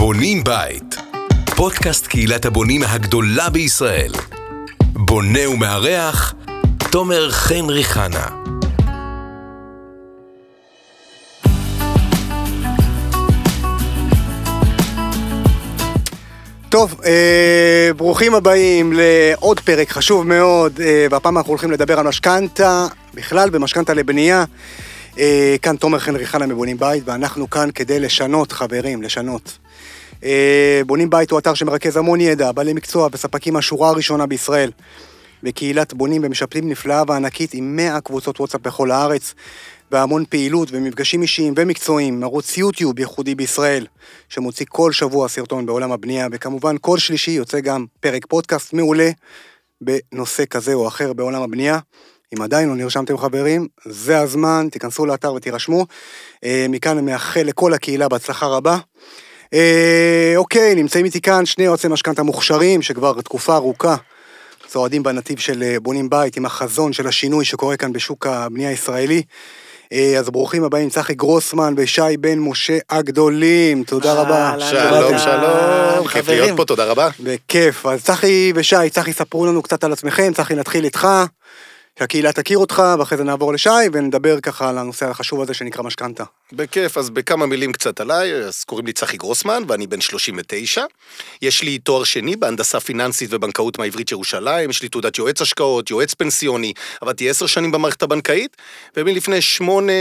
בונים בית, פודקאסט קהילת הבונים הגדולה בישראל. בונה ומארח, תומר חן ריחנה. טוב, אה, ברוכים הבאים לעוד פרק חשוב מאוד, אה, והפעם אנחנו הולכים לדבר על משכנתה, בכלל במשכנתה לבנייה. אה, כאן תומר חנרי חנה מבונים בית, ואנחנו כאן כדי לשנות, חברים, לשנות. אה, בונים בית הוא אתר שמרכז המון ידע, בעלי מקצוע וספקים מהשורה הראשונה בישראל. וקהילת בונים ומשפטים נפלאה וענקית עם 100 קבוצות וואטסאפ בכל הארץ, והמון פעילות ומפגשים אישיים ומקצועיים, ערוץ יוטיוב ייחודי בישראל, שמוציא כל שבוע סרטון בעולם הבנייה, וכמובן כל שלישי יוצא גם פרק פודקאסט מעולה בנושא כזה או אחר בעולם הבנייה. אם עדיין לא נרשמתם חברים, זה הזמן, תיכנסו לאתר ותירשמו. אה, מכאן אני מאחל לכל הקהילה בהצלחה רבה. אה, אוקיי, נמצאים איתי כאן שני יועצי משכנתה מוכשרים, שכבר תקופה ארוכה צועדים בנתיב של אה, בונים בית, עם החזון של השינוי שקורה כאן בשוק הבנייה הישראלי. אה, אז ברוכים הבאים, צחי גרוסמן ושי בן משה הגדולים, תודה רבה. שלום. שלום, כיף חברים. להיות פה, תודה רבה. בכיף. אז צחי ושי, צחי, ספרו לנו קצת על עצמכם, צחי, נתחיל איתך, שהקהילה תכיר אותך, ואחרי זה נעבור לשי, ונדבר ככה על הנושא החשוב הזה שנקרא משכנתה. בכיף, אז בכמה מילים קצת עליי, אז קוראים לי צחי גרוסמן, ואני בן 39. יש לי תואר שני בהנדסה פיננסית ובנקאות מהעברית ירושלים, יש לי תעודת יועץ השקעות, יועץ פנסיוני, עבדתי עשר שנים במערכת הבנקאית, ומלפני שמונה,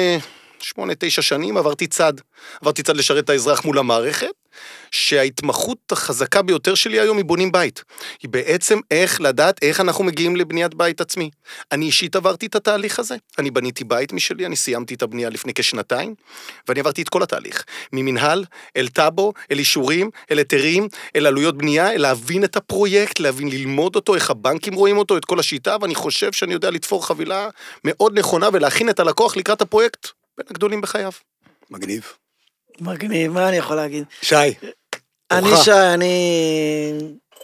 שמונה, תשע שנים עברתי צד. עברתי צד לשרת את האזרח מול המערכת, שההתמחות החזקה ביותר שלי היום היא בונים בית. היא בעצם איך לדעת איך אנחנו מגיעים לבניית בית עצמי. אני אישית עברתי את התהליך הזה. אני בניתי בית משלי, אני סיימתי את הבנייה לפני כשנתיים, ואני עברתי את כל התהליך. ממנהל, אל טאבו, אל אישורים, אל היתרים, אל עלויות בנייה, אל להבין את הפרויקט, להבין, ללמוד אותו, איך הבנקים רואים אותו, את כל השיטה, ואני חושב שאני יודע לתפור חבילה מאוד נכונה ולהכין את הלקוח לקראת הפרויקט בין הגדולים בחייו. מגניב. מגניב, מה אני יכול להגיד? שי, אני. שי, אני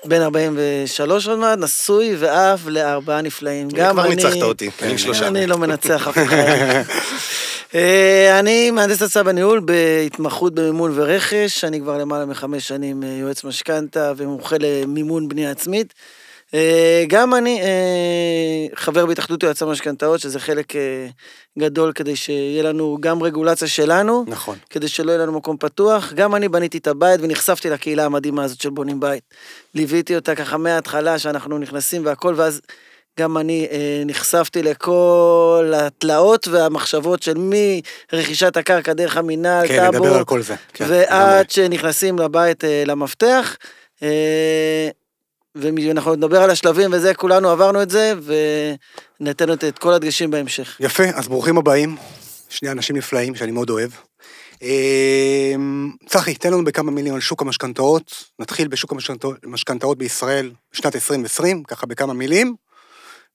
בן 43 עוד מעט, נשוי ואב לארבעה נפלאים. גם כבר אני... ניצחת אותי, אני עם שלושה. אני לא מנצח אף אחד. אה, אני מהנדס הצעה בניהול בהתמחות במימון ורכש, אני כבר למעלה מחמש שנים אה, יועץ משכנתה ומומחה למימון בנייה עצמית. אה, גם אני אה, חבר בהתאחדות יועצי משכנתאות, שזה חלק אה, גדול כדי שיהיה לנו גם רגולציה שלנו, נכון. כדי שלא יהיה לנו מקום פתוח. גם אני בניתי את הבית ונחשפתי לקהילה המדהימה הזאת של בונים בית. ליוויתי אותה ככה מההתחלה שאנחנו נכנסים והכל, ואז גם אני אה, נחשפתי לכל התלאות והמחשבות של מרכישת הקרקע דרך המינהל, כן, טאבו, נדבר על כל זה. כן. ועד שנכנסים לבית אה, למפתח. אה, ואנחנו נדבר על השלבים וזה, כולנו עברנו את זה, וניתן את כל הדגשים בהמשך. יפה, אז ברוכים הבאים. שני אנשים נפלאים שאני מאוד אוהב. אה, צחי, תן לנו בכמה מילים על שוק המשכנתאות. נתחיל בשוק המשכנתאות- בישראל בשנת 2020, ככה בכמה מילים,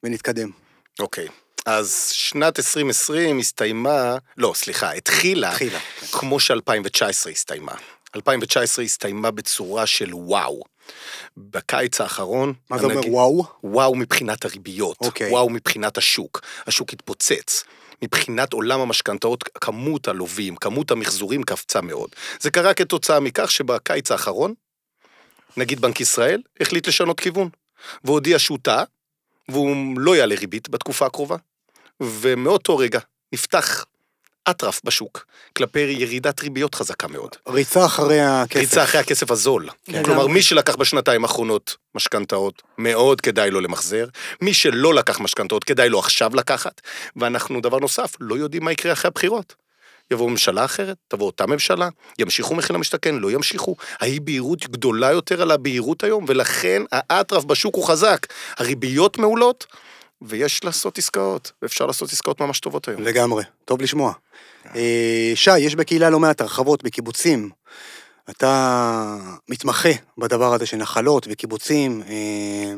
ונתקדם. אוקיי. אז שנת 2020 הסתיימה, לא, סליחה, התחילה, התחילה, כן. כמו ש-2019 הסתיימה. 2019 הסתיימה בצורה של וואו. בקיץ האחרון... מה זה אומר וואו? וואו מבחינת הריביות, אוקיי. וואו מבחינת השוק, השוק התפוצץ. מבחינת עולם המשכנתאות, כמות הלווים, כמות המחזורים קפצה מאוד. זה קרה כתוצאה מכך שבקיץ האחרון, נגיד בנק ישראל החליט לשנות כיוון, והודיע שהוא טעה, והוא לא יעלה ריבית בתקופה הקרובה, ומאותו רגע נפתח אטרף בשוק, כלפי ירידת ריביות חזקה מאוד. ריצה אחרי הכסף. ריצה אחרי הכסף הזול. כן. כלומר. מי שלקח בשנתיים האחרונות משכנתאות, מאוד כדאי לו למחזר. מי שלא לקח משכנתאות, כדאי לו עכשיו לקחת. ואנחנו, דבר נוסף, לא יודעים מה יקרה אחרי הבחירות. יבואו ממשלה אחרת, תבוא אותה ממשלה, ימשיכו מחיר למשתכן, לא ימשיכו. האי בהירות גדולה יותר על הבהירות היום, ולכן האטרף בשוק הוא חזק. הריביות מעולות, ויש לעשות עסקאות, ואפשר לעשות עסקאות ממש טובות היום. לגמרי, טוב לשמוע. אה, שי, יש בקהילה לא מעט הרחבות בקיבוצים. אתה מתמחה בדבר הזה של נחלות וקיבוצים. אה,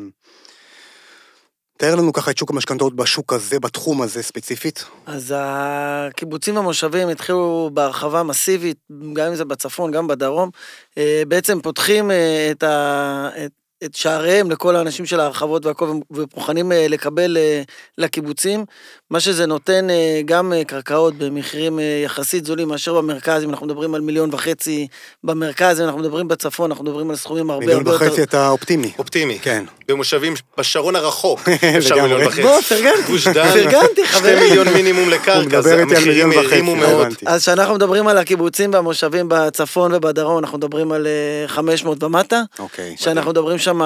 תאר לנו ככה את שוק המשכנתאות בשוק הזה, בתחום הזה ספציפית. אז הקיבוצים והמושבים התחילו בהרחבה מסיבית, גם אם זה בצפון, גם בדרום. אה, בעצם פותחים את, ה, את, את שעריהם לכל האנשים של ההרחבות והכל, ומוכנים אה, לקבל אה, לקיבוצים. מה שזה נותן אה, גם אה, קרקעות במחירים אה, יחסית זולים מאשר במרכז, אם אנחנו מדברים על מיליון וחצי במרכז, אם אנחנו מדברים בצפון, אנחנו מדברים על סכומים הרבה מיליון הרבה וחצי אתה אופטימי. אופטימי. כן. במושבים בשרון הרחוק, אפשר. מיליון וחצי. בוא, פרגנתי, גוש דן, פרגנתי, שתי חברים. מיליון מינימום לקרקע, אז המחירים מיליון וחצי, הרימו מאוד. אז כשאנחנו מדברים על הקיבוצים והמושבים בצפון ובדרום, אנחנו מדברים על אה, 500 ומטה. אוקיי. שאנחנו מדברים שם,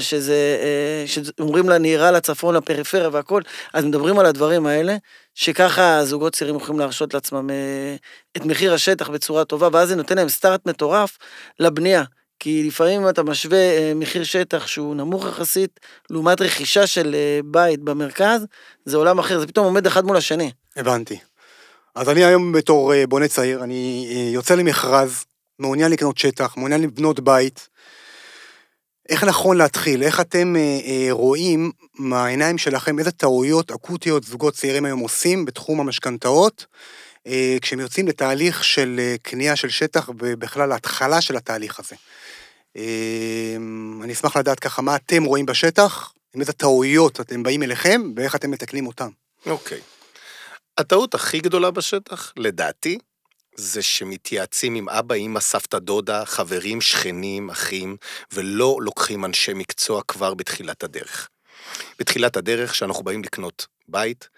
שזה, שאומרים לנהירה לצפון, לפריפריה והכל, אז מדברים על הדברים האלה, שככה זוגות צעירים יכולים להרשות לעצמם אה, את מחיר השטח בצורה טובה, ואז זה נותן להם סטארט מטורף לבנייה. כי לפעמים אתה משווה אה, מחיר שטח שהוא נמוך יחסית, לעומת רכישה של אה, בית במרכז, זה עולם אחר, זה פתאום עומד אחד מול השני. הבנתי. אז אני היום בתור בונה צעיר, אני יוצא למכרז, מעוניין לקנות שטח, מעוניין לבנות בית. איך נכון להתחיל? איך אתם רואים מהעיניים שלכם איזה טעויות אקוטיות זוגות צעירים היום עושים בתחום המשכנתאות, אה, כשהם יוצאים לתהליך של אה, קנייה של שטח ובכלל ההתחלה של התהליך הזה? אה, אני אשמח לדעת ככה מה אתם רואים בשטח, עם איזה טעויות אתם באים אליכם ואיך אתם מתקנים אותם. אוקיי. הטעות הכי גדולה בשטח, לדעתי, זה שמתייעצים עם אבא, אמא, סבתא, דודה, חברים, שכנים, אחים, ולא לוקחים אנשי מקצוע כבר בתחילת הדרך. בתחילת הדרך, כשאנחנו באים לקנות בית,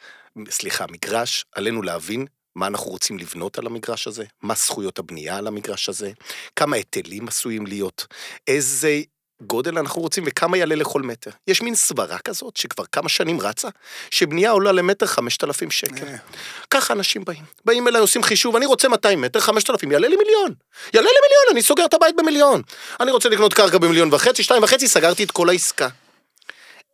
סליחה, מגרש, עלינו להבין מה אנחנו רוצים לבנות על המגרש הזה, מה זכויות הבנייה על המגרש הזה, כמה היטלים עשויים להיות, איזה גודל אנחנו רוצים וכמה יעלה לכל מטר. יש מין סברה כזאת שכבר כמה שנים רצה, שבנייה עולה למטר 5,000 שקל. אה. ככה אנשים באים. באים אליי, עושים חישוב, אני רוצה 200 מטר, 5,000, יעלה לי מיליון. יעלה לי מיליון, אני סוגר את הבית במיליון. אני רוצה לקנות קרקע במיליון וחצי, שתיים וחצי, סגרתי את כל העסקה.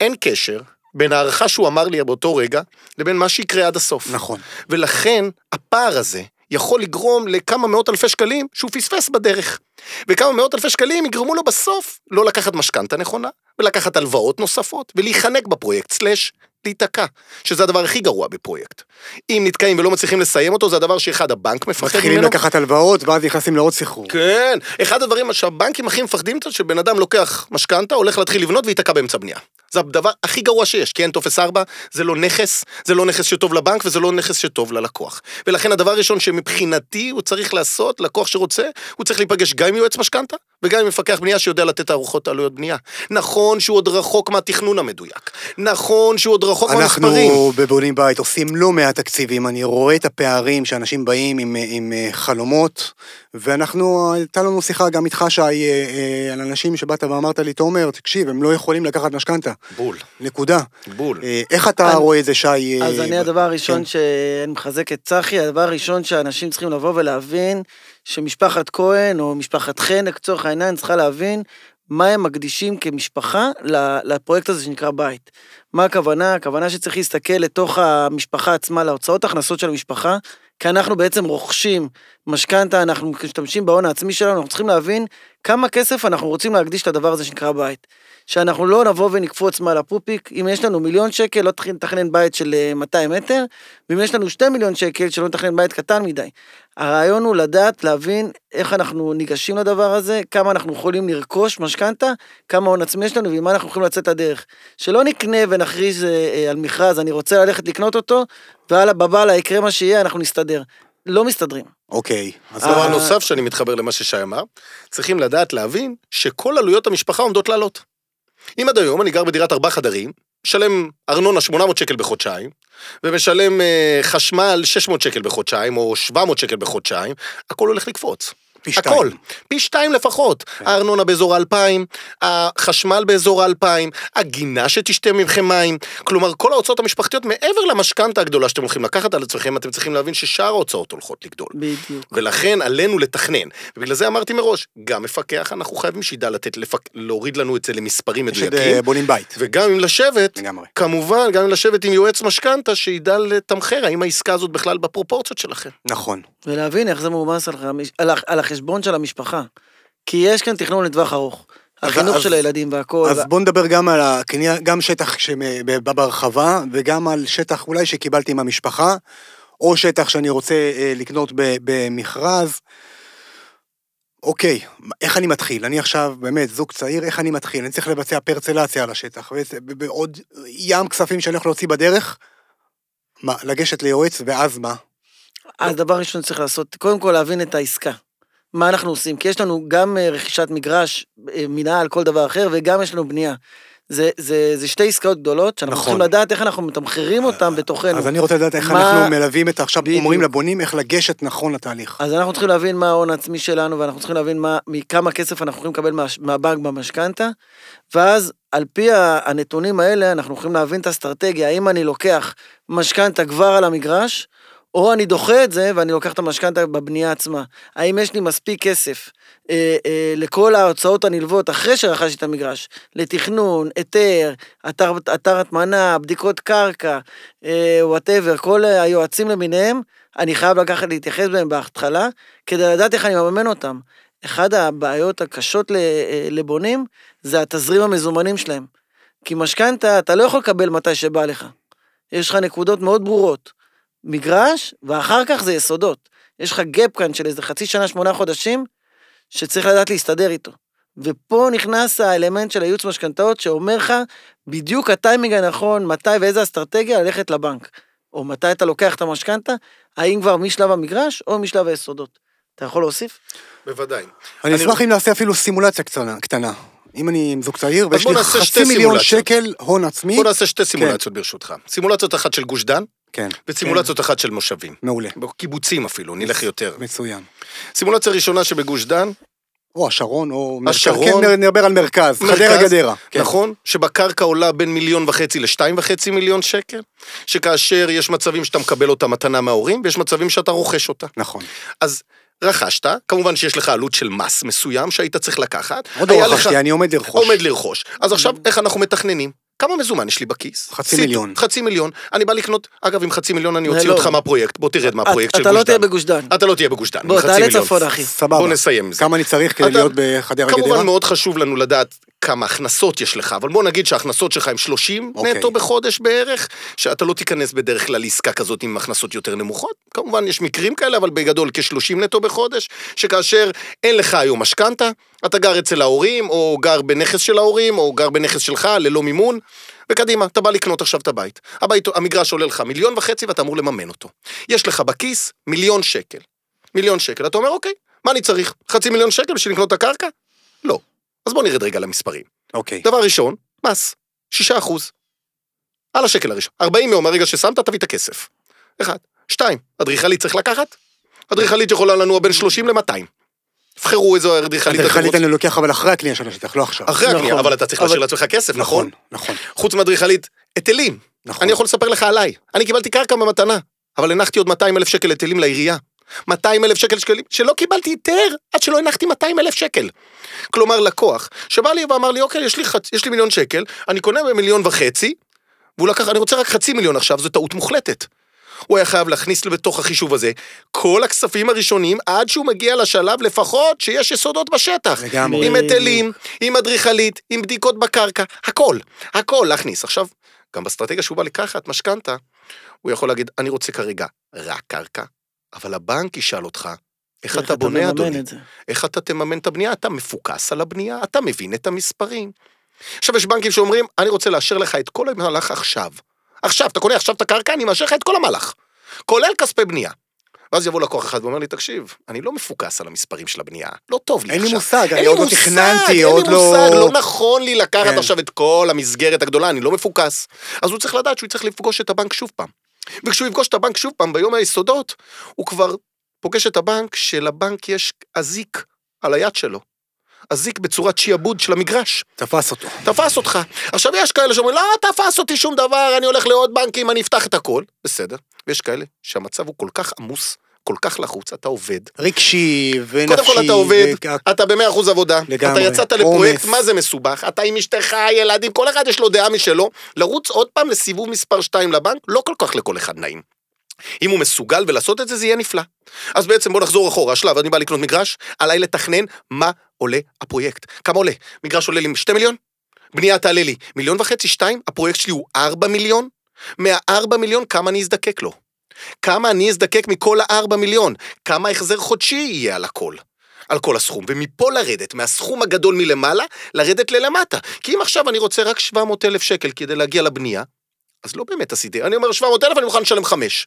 אין קשר בין ההערכה שהוא אמר לי באותו רגע, לבין מה שיקרה עד הסוף. נכון. ולכן, הפער הזה יכול לגרום לכמה מאות אלפי שקלים שהוא פספס בדרך. וכמה מאות אלפי שקלים יגרמו לו בסוף לא לקחת משכנתה נכונה, ולקחת הלוואות נוספות, ולהיחנק בפרויקט, סלאש, להיתקע, שזה הדבר הכי גרוע בפרויקט. אם נתקעים ולא מצליחים לסיים אותו, זה הדבר שאחד, הבנק מפחד מתחילים ממנו. לקחת הלוואות, ואז נכנסים לעוד סחרור. כן, אחד הדברים שהבנקים הכי מפחדים זה שבן אדם לוקח משכנתה, הולך להתחיל לבנות וייתקע באמצע בנייה. זה הדבר הכי גרוע שיש, כי אין טופס 4, זה לא נכס, זה לא נכס שטוב לבנק וזה לא נכס שטוב ללקוח. ולכן הדבר הראשון שמבחינתי הוא צריך לעשות, לקוח שרוצה, הוא צריך להיפגש גם עם יועץ משכנתה וגם עם מפקח בנייה שיודע לתת הערכות עלויות בנייה. נכון שהוא עוד רחוק מהתכנון המדויק. נכון שהוא עוד רחוק מהמספרים. אנחנו בבונים בית עושים לא מעט תקציבים, אני רואה את הפערים שאנשים באים עם, עם אה, חלומות, ואנחנו, הייתה לנו שיחה גם איתך, שי, אה, אה, על אנשים שבאת ואמרת לי, תומר, תקשיב, הם לא יכולים לקחת משכנתה, בול, נקודה. בול. אה, איך אתה אני- רואה את זה, שי? אה, אז אני ב- הדבר הראשון כן. שאני מחזק את צחי, הדבר הראשון שאנשים צריכים לבוא ולהבין, שמשפחת כהן או משפחת חן, לצורך העניין, צריכה להבין מה הם מקדישים כמשפחה לפרויקט הזה שנקרא בית. מה הכוונה? הכוונה שצריך להסתכל לתוך המשפחה עצמה, להוצאות הכנסות של המשפחה, כי אנחנו בעצם רוכשים משכנתה, אנחנו משתמשים בהון העצמי שלנו, אנחנו צריכים להבין כמה כסף אנחנו רוצים להקדיש לדבר הזה שנקרא בית. שאנחנו לא נבוא ונקפוץ מעל הפופיק, אם יש לנו מיליון שקל, לא לתכנן בית של אה, 200 מטר, ואם יש לנו 2 מיליון שקל, שלא נתכנן בית קטן מדי. הרעיון הוא לדעת, להבין איך אנחנו ניגשים לדבר הזה, כמה אנחנו יכולים לרכוש משכנתה, כמה הון עצמי יש לנו ועם מה אנחנו יכולים לצאת לדרך. שלא נקנה ונכריז אה, אה, על מכרז, אני רוצה ללכת לקנות אותו, והלאה בבאללה יקרה מה שיהיה, אנחנו נסתדר. לא מסתדרים. אוקיי, אז דבר אה, נוסף שאני מתחבר למה ששי אמר, צריכים לדעת להבין שכל עלויות המשפחה עומדות לעלות. אם עד היום אני גר בדירת ארבעה חדרים, משלם ארנונה 800 שקל בחודשיים, ומשלם אה, חשמל 600 שקל בחודשיים, או 700 שקל בחודשיים, הכל הולך לקפוץ. פי שתיים. הכל, פי שתיים לפחות. הארנונה באזור האלפיים, החשמל באזור האלפיים, הגינה שתשתה מכם מים. כלומר, כל ההוצאות המשפחתיות מעבר למשכנתה הגדולה שאתם הולכים לקחת על עצמכם, אתם צריכים להבין ששאר ההוצאות הולכות לגדול. בדיוק. ולכן עלינו לתכנן. ובגלל זה אמרתי מראש, גם מפקח, אנחנו חייבים שידע לתת, לפק... להוריד לנו את זה למספרים יש את מדויקים. אה, בונים בית. וגם אם לשבת, לגמרי. כמובן, גם אם לשבת עם יועץ משכנתה, שידע לתמחר האם העסקה הזאת בכלל בפרופורציות שלכם. נכון. ולהבין איך זה מועמס על, על, על החשבון של המשפחה. כי יש כאן תכנון לטווח ארוך. החינוך אז- של הילדים והכל. אז בוא נדבר גם על הקנייה, גם שטח שבא בהרחבה, וגם על שטח אולי שקיבלתי עם המשפחה, או שטח שאני רוצה אה, לקנות במכרז. אוקיי, איך אני מתחיל? אני עכשיו באמת זוג צעיר, איך אני מתחיל? אני צריך לבצע פרצלציה על השטח, בעוד ים כספים שאני הולך להוציא בדרך, מה, לגשת ליועץ, ואז מה? אז דבר ראשון צריך לעשות, קודם כל להבין את העסקה. מה אנחנו עושים? כי יש לנו גם אה, רכישת מגרש, אה, מנהל, כל דבר אחר, וגם יש לנו בנייה. זה, זה, זה שתי עסקאות גדולות, שאנחנו נכון. צריכים לדעת איך אנחנו מתמחרים אותם בתוכנו. אז אני רוצה לדעת איך מה- אנחנו מלווים את עכשיו, בדיוק. אומרים לבונים איך לגשת נכון לתהליך. אז אנחנו צריכים להבין מה ההון העצמי שלנו, ואנחנו צריכים להבין מה, מכמה כסף אנחנו יכולים לקבל מה, מהבנק במשכנתה, ואז על פי הנתונים האלה, אנחנו יכולים להבין את האסטרטגיה, האם אני לוקח משכנתה כבר על המגרש, או אני דוחה את זה ואני לוקח את המשכנתה בבנייה עצמה. האם יש לי מספיק כסף אה, אה, לכל ההוצאות הנלוות אחרי שרכשתי את המגרש, לתכנון, היתר, אתר, אתר הטמנה, בדיקות קרקע, whatever, כל היועצים למיניהם, אני חייב לקחת להתייחס בהם בהתחלה, כדי לדעת איך אני מממן אותם. אחד הבעיות הקשות אה, לבונים, זה התזרים המזומנים שלהם. כי משכנתה, אתה לא יכול לקבל מתי שבא לך. יש לך נקודות מאוד ברורות. מגרש, ואחר כך זה יסודות. יש לך gap כאן של איזה חצי שנה, שמונה חודשים, שצריך לדעת להסתדר איתו. ופה נכנס האלמנט של הייעוץ משכנתאות, שאומר לך בדיוק הטיימינג הנכון, מתי ואיזה אסטרטגיה ללכת לבנק. או מתי אתה לוקח את המשכנתה, האם כבר משלב המגרש או משלב היסודות. אתה יכול להוסיף? בוודאי. אני אשמח אם נעשה אפילו סימולציה קטנה. קטנה. אם אני עם זוג צעיר, ויש לי חצי מיליון סימולציות. שקל הון עצמי, בוא נעשה שתי סימולציות ברשותך. סימולציות אחת של גוש דן, כן, וסימולציות אחת של מושבים. מעולה, קיבוצים אפילו, נלך יותר. מצוין. סימולציה ראשונה שבגוש דן, או השרון, או... מרכז. השרון. כן, נדבר על מרכז, חדרה מרכז, גדרה. כן. נכון, שבקרקע עולה בין מיליון וחצי לשתיים וחצי מיליון שקל, שכאשר יש מצבים שאתה מקבל אותה מתנה מההורים, ויש מצבים שאתה רוכש אותה. נכון. אז רכשת, כמובן שיש לך עלות של מס מסוים שהיית צריך לקחת. עוד לא לך- רכשתי, אני עומד לרכוש. עומד לרכוש. אז עכשיו, איך אנחנו מתכננים? כמה מזומן יש לי בכיס? חצי סיטו- מיליון. חצי מיליון. אני בא לקנות, אגב, עם חצי מיליון אני אוציא לא. אותך מהפרויקט, בוא תרד מהפרויקט של אתה גוש לא תהיה דן. בגוש דן. אתה לא תהיה בגוש דן. בוא, תעלה. צפון, אחי. סבבה. בוא נסיים עם זה. כמה אני צריך כדי אתה- להיות בחדרה כמובן גדרה? מאוד חשוב לנו לדעת כמה הכנסות יש לך, אבל בוא נגיד שההכנסות שלך הם 30 אוקיי. נטו בחודש בערך, שאתה לא תיכנס בדרך כלל לעסקה כזאת עם הכנסות יותר נמוכות. כמובן יש מקרים כאלה, אבל בגדול כ-30 נטו בחודש, שכאשר אין לך היום משכנתה, אתה גר אצל ההורים, או גר בנכס של ההורים, או גר בנכס שלך ללא מימון, וקדימה, אתה בא לקנות עכשיו את הבית. הבית, המגרש עולה לך מיליון וחצי ואתה אמור לממן אותו. יש לך בכיס מיליון שקל. מיליון שקל. אתה אומר, אוקיי, מה אני צריך? חצי מיליון שקל בשביל לקנות את הקרקע? לא. אז בוא נרד רגע למספרים. אוקיי. דבר ראשון, מס, 6 אחוז. על השקל הראשון. 40 יום מהרגע ששמת, תביא את הכסף. אחד. שתיים, אדריכלית צריך לקחת? אדריכלית יכולה לנוע בין 30 ל-200. תבחרו איזו אדריכלית אדריכלית. אני לוקח אבל אחרי הקנייה של השטח, לא עכשיו. אחרי הקנייה, נכון. אבל אתה צריך אבל- להשאיר לעצמך כסף, נכון? נכון. חוץ מאדריכלית, היטלים. נכון. אני יכול לספר לך עליי. אני קיבלתי קרקע במתנה, אבל הנחתי עוד 200 אלף שקל היטלים לעירייה. 200 אלף שקל שקלים, שלא קיבלתי היתר עד שלא הנחתי 200 אלף שקל. כלומר, לקוח שבא לי ואמר לי, אוקיי, יש לי, חצ... יש לי מיליון שקל, אני קונה במיליון וחצי, והוא לקח, אני רוצה רק חצי מיליון עכשיו, זו טעות מוחלטת. הוא היה חייב להכניס בתוך החישוב הזה כל הכספים הראשונים עד שהוא מגיע לשלב לפחות שיש יסודות בשטח. לגמרי. עם היטלים, עם אדריכלית, עם בדיקות בקרקע, הכל, הכל להכניס. עכשיו, גם באסטרטגיה שהוא בא לקחת משכנתה, הוא יכול להגיד, אני רוצה כרגע רק קרקע, אבל הבנק ישאל אותך, איך אתה בונה, אדוני? את? איך אתה תממן את הבנייה? אתה מפוקס על הבנייה, אתה מבין את המספרים. עכשיו, יש בנקים שאומרים, אני רוצה לאשר לך את כל המהלך עכשיו. עכשיו, אתה קונה עכשיו את הקרקע, אני מאשר לך את כל המהלך. כולל כספי בנייה. ואז יבוא לקוח אחד ואומר לי, תקשיב, אני לא מפוקס על המספרים של הבנייה, לא טוב לי אין לי עכשיו. מושג, אין אני לי עוד לא מושג, תכננתי, עוד אין לי לא... מושג, לא נכון לי לקחת כן. עכשיו את כל המסגרת הגדולה, אני לא מפוקס. אז הוא צריך לדעת שהוא צריך לפגוש את הבנק שוב פעם. וכשהוא יפגוש את הבנק שוב פעם ביום היסודות, הוא כבר פוגש את הבנק שלבנק יש אזיק על היד שלו. אזיק בצורת שיעבוד של המגרש. תפס אותו. תפס אותך. עכשיו יש כאלה שאומרים, לא תפס אותי שום דבר, אני הולך לעוד בנקים, אני אפתח את הכל. בסדר. ויש כאלה שהמצב הוא כל כך עמוס, כל כך לחוץ, אתה עובד. רגשי ונפשי. קודם כל אתה עובד, ו- אתה במאה אחוז עבודה, לגמרי. אתה יצאת לפרויקט. מה זה מסובך? אתה עם אשתך, ילדים, כל אחד יש לו דעה משלו, לרוץ עוד פעם לסיבוב מספר 2 לבנק, לא כל כך לכל אחד נעים. אם הוא מסוגל ולעשות את זה, זה יהיה נפלא. אז בעצם בוא נחזור אחורה, השלב, אני בא לקנות מגרש, עליי לתכנן מה עולה הפרויקט. כמה עולה? מגרש עולה לי 2 מיליון? בנייה תעלה לי מיליון וחצי, שתיים, הפרויקט שלי הוא 4 מיליון? מה-4 מיליון כמה אני אזדקק לו? כמה אני אזדקק מכל ה-4 מיליון? כמה החזר חודשי יהיה על הכל? על כל הסכום, ומפה לרדת, מהסכום הגדול מלמעלה, לרדת ללמטה. כי אם עכשיו אני רוצה רק 700 אלף שקל כדי להגיע לבנייה, אז לא באמת עשיתי, אני אומר 700 אלף, אני מוכן לשלם חמש.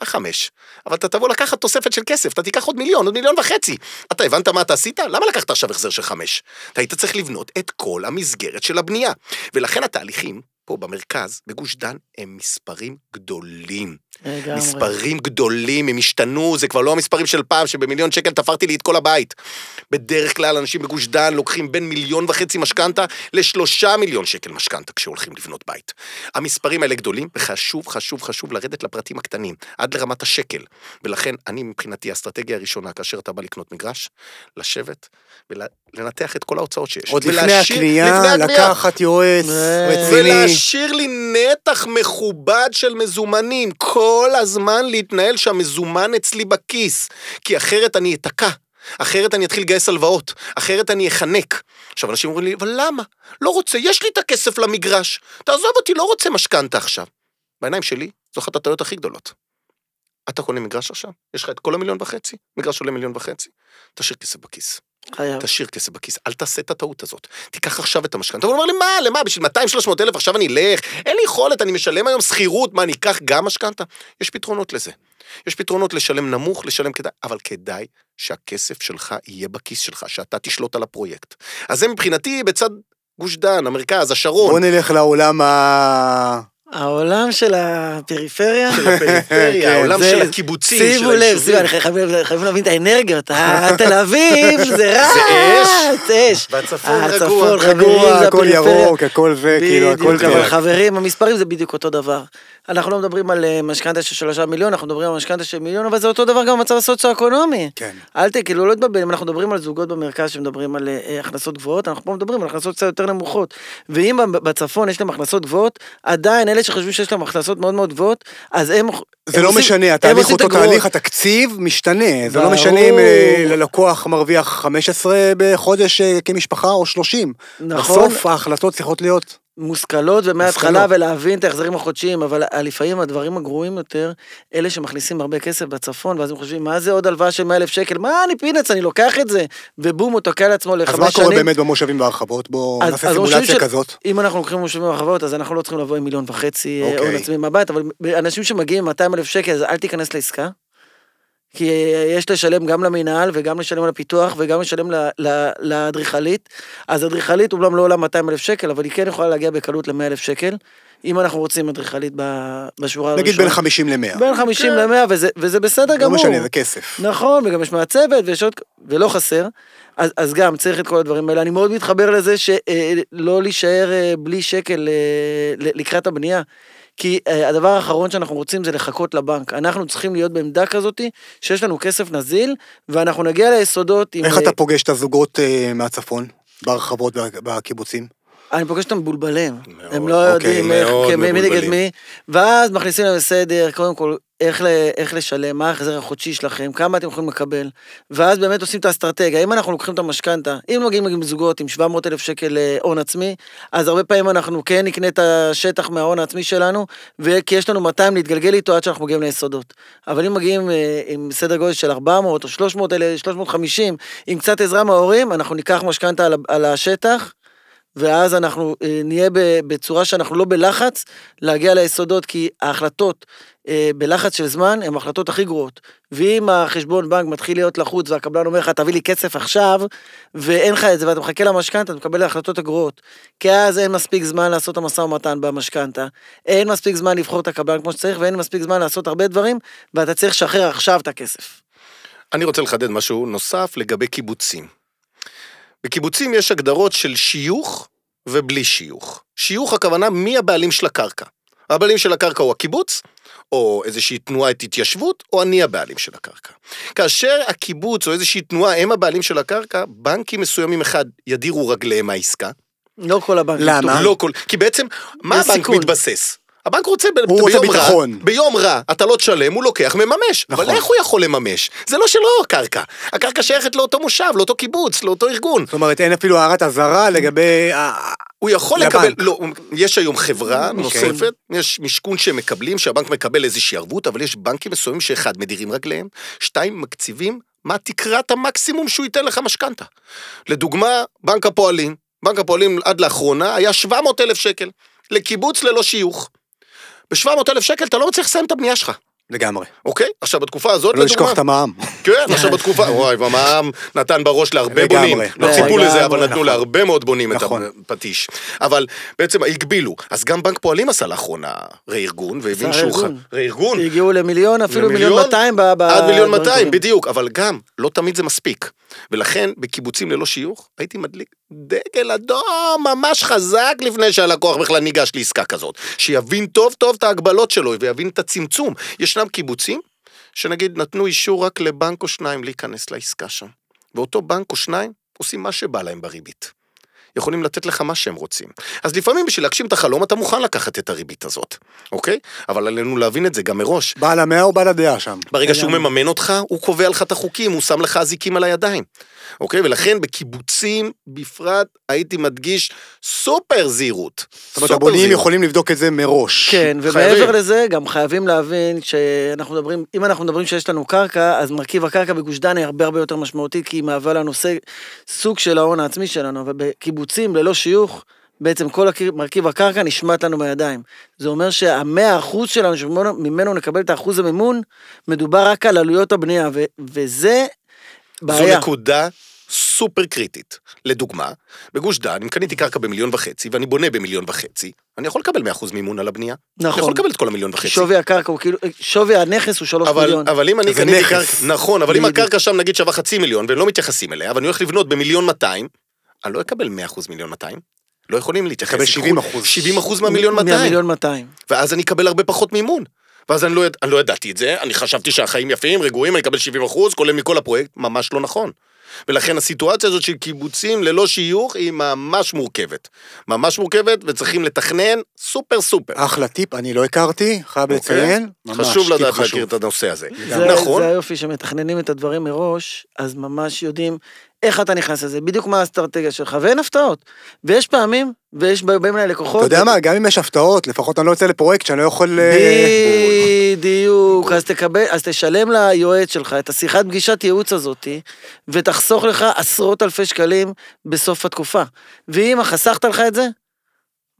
מה חמש? אבל אתה תבוא לקחת תוספת של כסף, אתה תיקח עוד מיליון, עוד מיליון וחצי. אתה הבנת מה אתה עשית? למה לקחת עכשיו החזר של חמש? אתה היית צריך לבנות את כל המסגרת של הבנייה. ולכן התהליכים פה במרכז, בגוש דן, הם מספרים גדולים. לגמרי. מספרים גדולים, הם השתנו, זה כבר לא המספרים של פעם, שבמיליון שקל תפרתי לי את כל הבית. בדרך כלל אנשים בגוש דן לוקחים בין מיליון וחצי משכנתה לשלושה מיליון שקל משכנתה כשהולכים לבנות בית. המספרים האלה גדולים, וחשוב, חשוב, חשוב לרדת לפרטים הקטנים, עד לרמת השקל. ולכן, אני מבחינתי, האסטרטגיה הראשונה, כאשר אתה בא לקנות מגרש, לשבת ולנתח את כל ההוצאות שיש. עוד לפני הקנייה, לפני הקנייה. לקחת יועץ רציני. ולהשאיר לי נתח מכובד של מזומנים, כל הזמן להתנהל שהמזומן אצלי בכיס, כי אחרת אני אתקע. אחרת אני אתחיל לגייס הלוואות, אחרת אני אחנק. עכשיו, אנשים אומרים לי, אבל למה? לא רוצה, יש לי את הכסף למגרש. תעזוב אותי, לא רוצה משכנתה עכשיו. בעיניים שלי, זו אחת הטעויות הכי גדולות. אתה קונה מגרש עכשיו, יש לך את כל המיליון וחצי, מגרש עולה מיליון וחצי, תשאיר כסף בכיס. חייב. תשאיר כסף בכיס, אל תעשה את הטעות הזאת. תיקח עכשיו את המשכנתה. הוא אומר לי, מה, למה, בשביל 200-300 אלף עכשיו אני אלך? אין לי יכולת, אני משלם היום שכירות, מה, אני אקח גם משכנתה? יש פתרונות לזה. יש פתרונות לשלם נמוך, לשלם כדאי, אבל כדאי שהכסף שלך יהיה בכיס שלך, שאתה תשלוט על הפרויקט. אז זה מבחינתי בצד גוש דן, המרכז, השרון. בוא נלך לעולם ה... העולם של הפריפריה. של הפריפריה, כן, העולם זה- של הקיבוצים, של שימו לב, היישובים. שימו, חייב- חייבים להבין את האנרגיות. תל אביב, זה רע, אש. אש. והצפון אה, רגוע, זה הכל. ירוק, הכל זה, כאילו, הכל בדיוק, אבל. חברים, המספרים זה בדיוק אותו דבר. אנחנו לא מדברים על אה, משכנתה של שלושה מיליון, אנחנו מדברים על משכנתה של מיליון, אבל זה אותו דבר גם במצב הסוציו-אקונומי. כן. אל ת... כאילו, לא להתבלבל, אם אנחנו מדברים על זוגות במרכז שמדברים על אה, הכנסות גבוהות, אנחנו פה מדברים על הכנסות קצת יותר נמוכות. ואם בצפון יש להם הכנסות גבוהות, עדיין אלה שחושבים שיש להם הכנסות מאוד מאוד גבוהות, אז הם... זה הם לא עושים- משנה, התהליך אותו. תהליך, התקציב משתנה. זה לא ברור. משנה אם אה, ללקוח מרוויח 15 בחודש אה, כמשפחה או 30. נכון. בסוף ההחלטות צריכות להיות... מושכלות ומההתחלה. ולהבין את ההחזרים החודשיים, אבל לפעמים הדברים הגרועים יותר, אלה שמכניסים הרבה כסף בצפון, ואז הם חושבים, מה זה עוד הלוואה של 100 אלף שקל? מה אני פינץ, אני לוקח את זה, ובום, הוא תוקע לעצמו לחמש אז שנים. מה קורה באמת במושבים והרחבות? בואו אז- נעשה אז סימולציה כזאת. אם אנחנו לוקחים מושבים הרחבות, אז אנחנו לא צריכים לבוא עם מיליון וחצי אה, אוקיי. הון עצמי מהבית, אבל אנשים שמגיעים עם 200 אלף שקל, אז אל תיכנס לעסקה. כי יש לשלם גם למינהל וגם לשלם על הפיתוח וגם לשלם ל- ל- לאדריכלית. אז אדריכלית אומנם לא עולה 200 אלף שקל, אבל היא כן יכולה להגיע בקלות ל-100 אלף שקל, אם אנחנו רוצים אדריכלית ב- בשורה הראשונה. נגיד בין 50 ל-100. בין 50 ל-100, וזה, וזה בסדר לא גמור. משנה, זה כסף. נכון, וגם יש מעצבת, ויש עוד, ולא חסר. אז, אז גם צריך את כל הדברים האלה. אני מאוד מתחבר לזה שלא להישאר אה, בלי שקל אה, ל- לקראת הבנייה. כי אה, הדבר האחרון שאנחנו רוצים זה לחכות לבנק. אנחנו צריכים להיות בעמדה כזאת שיש לנו כסף נזיל, ואנחנו נגיע ליסודות עם... איך אה, אתה פוגש את הזוגות אה, מהצפון? בהרחבות ובקיבוצים? אני פוגש אותם מבולבלים. הם לא אוקיי, יודעים איך, מאוד כ- מי נגד. מי, ואז מכניסים להם סדר, קודם כל, איך, ל, איך לשלם, מה ההחזר החודשי שלכם, כמה אתם יכולים לקבל, ואז באמת עושים את האסטרטגיה. אם אנחנו לוקחים את המשכנתה, אם מגיעים עם זוגות עם 700 אלף שקל אה, הון עצמי, אז הרבה פעמים אנחנו כן נקנה את השטח מההון העצמי שלנו, וכי יש לנו 200 להתגלגל איתו עד שאנחנו מגיעים ליסודות. אבל אם מגיעים אה, עם סדר גודל של 400 או 300 אלף, 350, עם קצת עזרה מההורים, אנחנו ניקח משכנתה על, על השטח, ואז אנחנו אה, נהיה בצורה שאנחנו לא בלחץ להגיע ליסודות, כי ההחלטות אה, בלחץ של זמן הן ההחלטות הכי גרועות. ואם החשבון בנק מתחיל להיות לחוץ והקבלן אומר לך, תביא לי כסף עכשיו, ואין לך את זה ואתה מחכה למשכנתה, אתה מקבל ההחלטות הגרועות. כי אז אין מספיק זמן לעשות את המשא ומתן במשכנתה, אין מספיק זמן לבחור את הקבלן כמו שצריך, ואין מספיק זמן לעשות הרבה דברים, ואתה צריך לשחרר עכשיו את הכסף. אני רוצה לחדד משהו נוסף לגבי קיבוצים. בקיבוצים יש הגדרות של שיוך ובלי שיוך. שיוך הכוונה מי הבעלים של הקרקע. הבעלים של הקרקע הוא הקיבוץ, או איזושהי תנועת התיישבות, או אני הבעלים של הקרקע. כאשר הקיבוץ או איזושהי תנועה הם הבעלים של הקרקע, בנקים מסוימים אחד ידירו רגליהם מהעסקה. לא כל הבנקים. למה? לא כל... כי בעצם, מה הבנק סיכון. מתבסס? הבנק רוצה, ב- הוא רוצה ביום רע, ביטחון. ביום רע, אתה לא תשלם, הוא לוקח, מממש. נכון. אבל איך הוא יכול לממש? זה לא שלו הקרקע. הקרקע שייכת לאותו מושב, לאותו קיבוץ, לאותו ארגון. זאת אומרת, אין אפילו הערת אזהרה לגבי... ה- הוא יכול לבנק. לקבל, לא, יש היום חברה משכון. נוספת, יש משכון שהם מקבלים, שהבנק מקבל איזושהי ערבות, אבל יש בנקים מסוימים שאחד, מדירים רגליהם, שתיים, מקציבים מה תקרת המקסימום שהוא ייתן לך משכנתה. לדוגמה, בנק הפועלים, בנק הפועלים עד לאחרונה היה 700 אלף שקל, לקיבוץ ללא שיוך. ב-700 אלף שקל אתה לא מצליח לסיים את הבנייה שלך, לגמרי. אוקיי? עכשיו, בתקופה הזאת, לא לשכוח את המע"מ. כן, עכשיו בתקופה, וואי, והמע"מ נתן בראש להרבה לגמרי. בונים. לא נכון. ציפו לזה, אבל נתנו נכון. להרבה מאוד בונים את נכון. הפטיש. אבל בעצם הגבילו. אז גם בנק פועלים עשה לאחרונה רה-ארגון, והבין שהוא... ח- רה-ארגון. הגיעו למיליון, אפילו למיליון? מיליון 200 ב... ב- עד מיליון בדברים 200, טובים. בדיוק, אבל גם, לא תמיד זה מספיק. ולכן, בקיבוצים ללא שיוך, הייתי מדליק דגל אדום ממש חזק לפני שהלקוח בכלל ניגש לעסקה כזאת. שיבין טוב טוב את ההגבלות שלו ויבין את הצמצום. ישנם קיבוצים שנגיד נתנו אישור רק לבנק או שניים להיכנס לעסקה שם. ואותו בנק או שניים עושים מה שבא להם בריבית. יכולים לתת לך מה שהם רוצים. אז לפעמים בשביל להגשים את החלום אתה מוכן לקחת את הריבית הזאת, אוקיי? אבל עלינו להבין את זה גם מראש. בעל המאה או בעל הדעה שם. ברגע שהוא מממן אותך, הוא קובע לך את החוקים, הוא שם לך אזיקים על הידיים. אוקיי? ולכן בקיבוצים בפרט הייתי מדגיש סופר זהירות. זאת אומרת, הבונים. יכולים לבדוק את זה מראש. כן. ומעבר לזה, גם חייבים להבין שאנחנו מדברים, אם אנחנו מדברים שיש לנו קרקע, אז מרכיב הקרקע בגוש דן היא הרבה הרבה יותר משמעותית, כי היא מהווה לנו סוג של ההון העצמי שלנו, אבל בקיבוצים ללא שיוך, בעצם כל הקר- מרכיב הקרקע נשמט לנו מהידיים. זה אומר שהמאה אחוז שלנו, שממנו ממנו נקבל את האחוז המימון, מדובר רק על עלויות הבנייה, ו- וזה זו בעיה. נקודה סופר קריטית. לדוגמה, בגוש דן, אם קניתי קרקע במיליון וחצי, ואני בונה במיליון וחצי, אני יכול לקבל 100% מימון על הבנייה. אני יכול נכון. לקבל את כל המיליון וחצי. שווי הקרקע הוא כאילו, שווי הנכס הוא שלוש אבל, מיליון. אבל אם אני קניתי. קרקע, נכון, אבל אם. הקרקע שם נגיד שווה חצי מיליון והם לא מתייחסים אליה, ואני הולך לבנות במיליון 200, אני לא אקבל 100% מיליון 200. לא יכולים להתייחס. תקבל ייקחו 70%. 70% מהמיליון 200. מהמיליון 200. ואז אני אקבל הרבה פחות מימון. ואז אני לא, יד... אני לא ידעתי את זה, אני חשבתי שהחיים יפים, רגועים, אני אקבל 70 אחוז, כולל מכל הפרויקט, ממש לא נכון. ולכן הסיטואציה הזאת של קיבוצים ללא שיוך היא ממש מורכבת. ממש מורכבת, וצריכים לתכנן סופר סופר. אחלה טיפ, אני לא הכרתי, חייב אוקיי? לציין. ממש, חשוב לדעת חשוב. להכיר את הנושא הזה. זה, נכון? זה היופי שמתכננים את הדברים מראש, אז ממש יודעים איך אתה נכנס לזה, בדיוק מה האסטרטגיה שלך, ואין הפתעות. ויש פעמים, ויש באים אליי לקוחות. אתה יודע מה, גם אם יש הפתעות, לפחות אני לא יוצא לפרויקט שאני לא יכול... אה, בדיוק, אז תקבל, אז תשלם ליועץ שלך את השיחת פגישת ייעוץ הזאתי, ותחסוך לך עשרות אלפי שקלים בסוף התקופה. ואם חסכת לך את זה,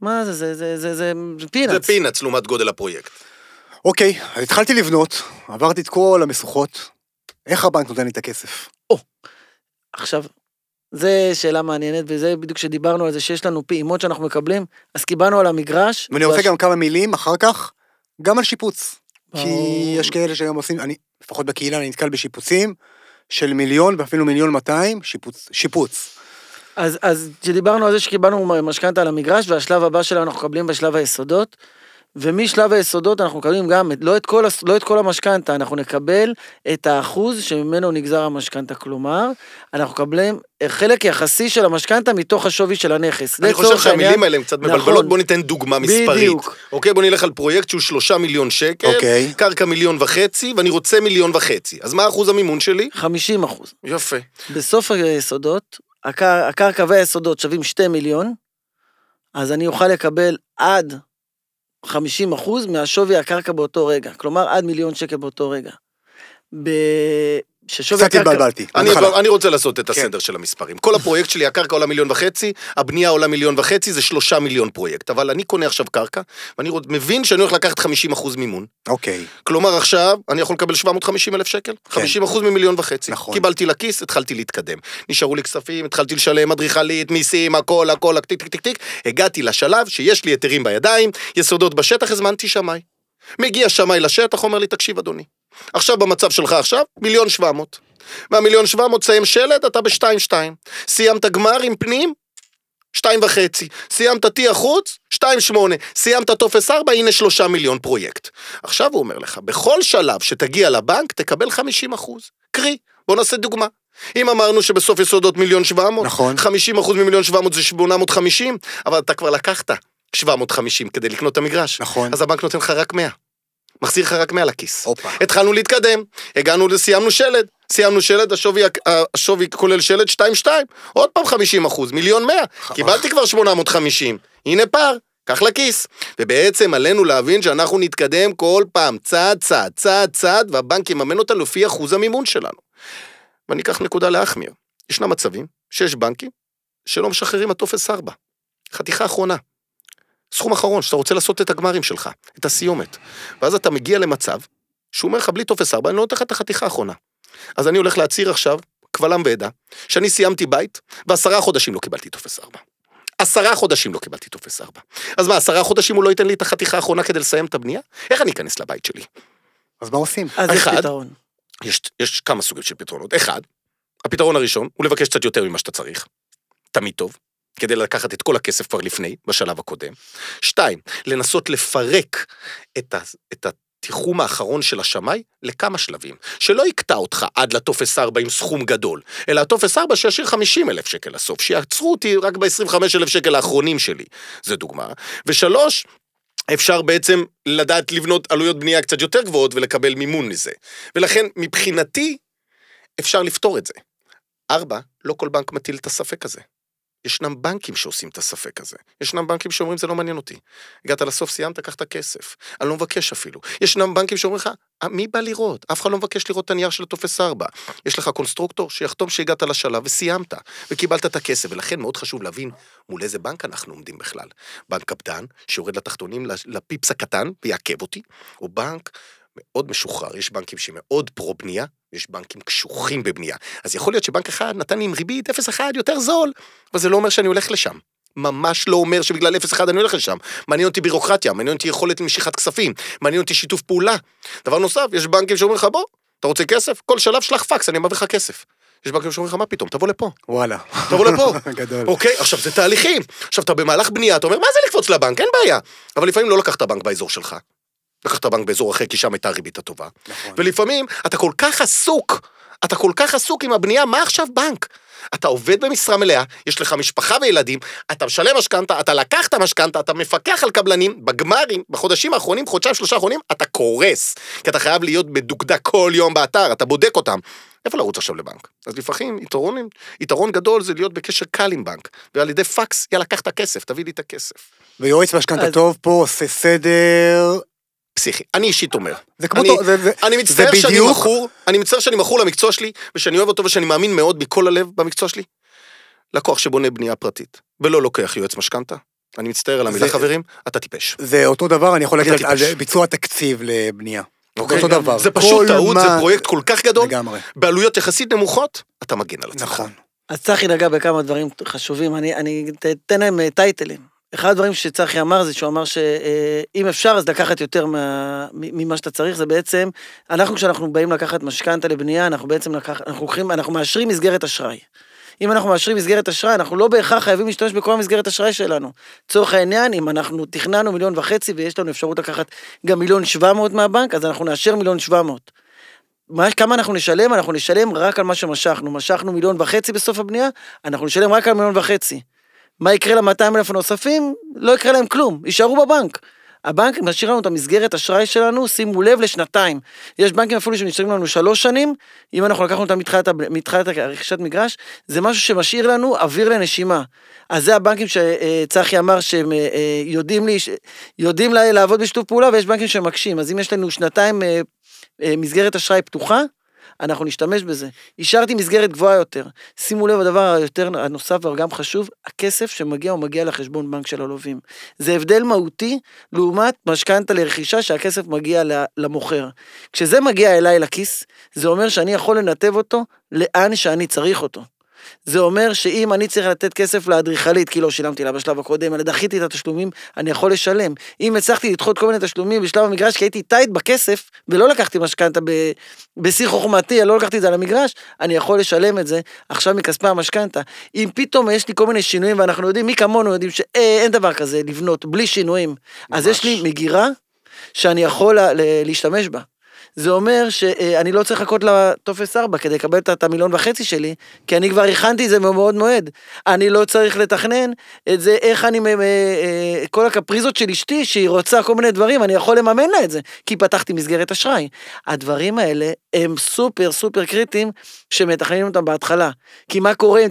מה זה, זה, זה, זה, זה, זה פינאץ. זה פינאץ לעומת גודל הפרויקט. אוקיי, אז התחלתי לבנות, עברתי את כל המשוכות. איך הבנק נותן לי את הכסף? עכשיו, זה שאלה מעניינת, וזה בדיוק כשדיברנו על זה שיש לנו פעימות שאנחנו מקבלים, אז קיבלנו על המגרש. ואני רוצה גם כמה מילים אחר כך, גם על שיפוץ. כי. יש כאלה שהיום עושים, אני, לפחות בקהילה, אני נתקל בשיפוצים של מיליון ואפילו מיליון 200, שיפוץ. שיפוץ. אז, אז כשדיברנו על זה שקיבלנו משכנתה על המגרש, והשלב הבא שלנו אנחנו מקבלים בשלב היסודות, ומשלב היסודות אנחנו מקבלים גם, את- לא את כל, לא את כל המשכנתה, אנחנו נקבל את האחוז שממנו נגזר המשכנתה, כלומר, אנחנו מקבלים חלק יחסי של המשכנתה מתוך השווי של הנכס. אני חושב לצורך העניין- שהמילים האלה הן קצת נכון. מבלבלות, בוא ניתן דוגמה מספרית. בדיוק. אוקיי, בוא נלך על פרויקט שהוא שלושה מיליון שקל, אוקיי. קרקע מיליון וחצי, ואני רוצה מיליון וחצי. אז מה אחוז המימון שלי? 50 אחוז. יפה. בסוף היסודות, הקר, הקרקע והיסודות שווים 2 מיליון, אז אני אוכל לקבל עד 50 אחוז מהשווי הקרקע באותו רגע. כלומר, עד מיליון שקל באותו רגע. ב... ששווי קצת התבלבלתי. אני. אני רוצה לעשות את כן. הסדר של המספרים. כל הפרויקט שלי, הקרקע עולה מיליון וחצי, הבנייה עולה מיליון וחצי, זה שלושה מיליון פרויקט. אבל אני קונה עכשיו קרקע, ואני רוצ- מבין שאני הולך לקחת 50% מימון. אוקיי. כלומר עכשיו, אני יכול לקבל 750 אלף שקל? כן. 50% ממיליון וחצי. נכון. קיבלתי לכיס, התחלתי להתקדם. נשארו לי כספים, התחלתי לשלם אדריכלית, מיסים, הכל, הכל, טיק, טיק, טיק, טיק. הגעתי לשלב שיש לי היתרים בידיים, יסודות בשטח, הזמנתי שמאי. מגיע שמאי לשטח, אומר לי, תקשיב אדוני, עכשיו במצב שלך עכשיו, מיליון שבע מאות. מהמיליון שבע מאות סיים שלד, אתה בשתיים שתיים. סיימת גמרים פנים, שתיים וחצי. סיימת את החוץ, שתיים שמונה. סיימת טופס ארבע, הנה שלושה מיליון פרויקט. עכשיו הוא אומר לך, בכל שלב שתגיע לבנק, תקבל חמישים אחוז. קרי, בוא נעשה דוגמה. אם אמרנו שבסוף יסודות מיליון שבע מאות, נכון. חמישים אחוז ממיליון שבע מאות זה שמונה מאות חמישים, אבל אתה כבר לקחת שבע מאות חמישים כדי לקנות את המגרש. נכון. אז הבנק נותן לך רק מאה. מחזיר לך רק מאה לכיס. הופה. התחלנו להתקדם, הגענו, סיימנו שלד, סיימנו שלד, השווי, השווי כולל שלד 2-2, עוד פעם 50 אחוז, מיליון 100, קיבלתי כבר 850, הנה פער, קח לכיס. ובעצם עלינו להבין שאנחנו נתקדם כל פעם, צעד צעד, צעד צעד, והבנק יממן אותנו לפי אחוז המימון שלנו. ואני אקח נקודה להחמיר, ישנם מצבים שיש בנקים שלא משחררים הטופס 4, חתיכה אחרונה. סכום אחרון, שאתה רוצה לעשות את הגמרים שלך, את הסיומת. ואז אתה מגיע למצב שהוא אומר לך, בלי טופס 4, אני לא נותן לך את החתיכה האחרונה. אז אני הולך להצהיר עכשיו, קבל עם ועדה, שאני סיימתי בית, ועשרה חודשים לא קיבלתי טופס 4. עשרה חודשים לא קיבלתי טופס 4. אז מה, עשרה חודשים הוא לא ייתן לי את החתיכה האחרונה כדי לסיים את הבנייה? איך אני אכנס לבית שלי? אז מה עושים? אז יש אחד. פתרון. יש, יש כמה סוגים של פתרונות. אחד, הפתרון הראשון הוא לבקש קצת יותר ממה שאתה צריך. תמיד טוב. כדי לקחת את כל הכסף כבר לפני, בשלב הקודם. שתיים, לנסות לפרק את, ה, את התיחום האחרון של השמאי לכמה שלבים. שלא יקטע אותך עד לטופס 4 עם סכום גדול, אלא הטופס 4 שישאיר 50 אלף שקל לסוף, שיעצרו אותי רק ב-25 אלף שקל האחרונים שלי. זה דוגמה. ושלוש, אפשר בעצם לדעת לבנות עלויות בנייה קצת יותר גבוהות ולקבל מימון מזה. ולכן, מבחינתי, אפשר לפתור את זה. ארבע, לא כל בנק מטיל את הספק הזה. ישנם בנקים שעושים את הספק הזה. ישנם בנקים שאומרים, זה לא מעניין אותי. הגעת לסוף, סיימת, קח את הכסף. אני לא מבקש אפילו. ישנם בנקים שאומרים לך, "אה, מי בא לראות? אף אחד לא מבקש לראות את הנייר של הטופס 4. יש לך קונסטרוקטור שיחתום שהגעת לשלב וסיימת, וקיבלת את הכסף. ולכן מאוד חשוב להבין מול איזה בנק אנחנו עומדים בכלל. בנק קפדן, שיורד לתחתונים, לפיפס הקטן, ויעכב אותי, או בנק מאוד משוחרר, יש בנקים שמאוד פרו-בנייה, יש בנקים קשוחים בבנייה. אז יכול להיות שבנק אחד נתן לי עם ריבית 0.1 יותר זול, אבל זה לא אומר שאני הולך לשם. ממש לא אומר שבגלל 0.1 אני הולך לשם. מעניין אותי בירוקרטיה, מעניין אותי יכולת למשיכת כספים, מעניין אותי שיתוף פעולה. דבר נוסף, יש בנקים שאומרים לך, בוא, אתה רוצה כסף? כל שלב שלח פקס, אני מעביר לך כסף. יש בנקים שאומרים לך, מה פתאום, תבוא לפה. וואלה. תבוא לפה. גדול. אוקיי, עכשיו זה תהליכים. עכשיו אתה במהלך בנייה, אתה אומר, מה זה לקפוץ לבנק? אין בעיה. אבל לפעמים לא לקחת בנק באזור שלך. לקחת בנק באזור אחר, כי שם הייתה הריבית הטובה. נכון. ולפעמים אתה כל כך עסוק, אתה כל כך עסוק עם הבנייה, מה עכשיו בנק? אתה עובד במשרה מלאה, יש לך משפחה וילדים, אתה משלם משכנתה, אתה לקחת משכנתה, אתה מפקח על קבלנים, בגמרים, בחודשים האחרונים, חודשיים, שלושה האחרונים, אתה קורס. כי אתה חייב להיות מדוקדק כל יום באתר, אתה בודק אותם. איפה לרוץ עכשיו לבנק? אז לפעמים יתרון, יתרון גדול זה להיות בקשר קל עם בנק, ועל ידי פקס, יאללה, קח את הכסף, תביא לי את הכסף. ויועץ משכנתה אז- טוב פה עושה סדר. פסיכי. אני אישית אומר. זה כמו... אני- זה- זה- אני זה מצטער שאני בדיוק- מכור, אני מצטער שאני מכור למקצוע שלי, ושאני אוהב אותו ושאני מאמין מאוד מכל הלב במקצוע שלי. לקוח שבונה בנייה פרטית, ולא לוקח יועץ משכנתה. אני מצטער על המילה זה- חברים, אתה טיפש. זה אותו דבר, אני יכול להגיד על טיפש. על ביצוע תקציב לבנייה. זה אוקיי? אותו דבר. זה פשוט טעות, זה מה- פרויקט כל כך גדול, לגמרי. בעלויות יחסית נמוכות, אתה מגן על עצמך. נכון. אז צחי נגע בכמה דברים חשובים, אני, אני אתן להם אה, טייטלים. אחד הדברים שצחי אמר זה שהוא אמר שאם אפשר אז לקחת יותר מה, ממה שאתה צריך, זה בעצם, אנחנו כשאנחנו באים לקחת משכנתה לבנייה, אנחנו בעצם לקח, אנחנו לוקחים, אנחנו מאשרים מסגרת אשראי. אם אנחנו מאשרים מסגרת אשראי, אנחנו לא בהכרח חייבים להשתמש בכל המסגרת אשראי שלנו. לצורך העניין, אם אנחנו תכננו מיליון וחצי ויש לנו אפשרות לקחת גם מיליון שבע מאות מהבנק, אז אנחנו נאשר מיליון שבע מאות. מה, כמה אנחנו נשלם? אנחנו נשלם רק על מה שמשכנו. משכנו מיליון וחצי בסוף הבנייה, אנחנו נשלם רק על מיליון וחצי. מה יקרה ל-200 אלף הנוספים? לא יקרה להם כלום, יישארו בבנק. הבנק משאיר לנו את המסגרת אשראי שלנו, שימו לב, לשנתיים. יש בנקים אפילו שנשארים לנו שלוש שנים, אם אנחנו לקחנו אותם מתחילת, הב- מתחילת רכישת מגרש, זה משהו שמשאיר לנו אוויר לנשימה. אז זה הבנקים שצחי אמר שהם אה, אה, יודעים, לי, יודעים לעבוד בשיתוף פעולה, ויש בנקים שמקשים. אז אם יש לנו שנתיים אה, מסגרת אשראי פתוחה, אנחנו נשתמש בזה. אישרתי מסגרת גבוהה יותר. שימו לב, הדבר היותר הנוסף וגם חשוב, הכסף שמגיע הוא מגיע לחשבון בנק של הלווים. זה הבדל מהותי לעומת משכנתה לרכישה שהכסף מגיע למוכר. כשזה מגיע אליי לכיס, זה אומר שאני יכול לנתב אותו לאן שאני צריך אותו. זה אומר שאם אני צריך לתת כסף לאדריכלית, כי לא שילמתי לה בשלב הקודם, אלא דחיתי את התשלומים, אני יכול לשלם. אם הצלחתי לדחות כל מיני תשלומים בשלב המגרש, כי הייתי טייט בכסף, ולא לקחתי משכנתה ב- בשיא חוכמתי, לא לקחתי את זה על המגרש, אני יכול לשלם את זה עכשיו מכספי המשכנתה. אם פתאום יש לי כל מיני שינויים, ואנחנו יודעים, מי כמונו יודעים שאין דבר כזה לבנות בלי שינויים, אז ממש. יש לי מגירה שאני יכול לה- להשתמש בה. זה אומר שאני לא צריך לחכות לטופס 4 כדי לקבל את- המיליון וחצי שלי, כי אני כבר הכנתי את זה מבעוד מועד. אני לא צריך לתכנן את זה, איך אני, אה, כל הקפריזות של אשתי, שהיא רוצה כל מיני דברים, אני יכול לממן לה את זה, כי פתחתי מסגרת אשראי. הדברים האלה הם סופר סופר קריטיים שמתכננים אותם בהתחלה. כי מה קורה אם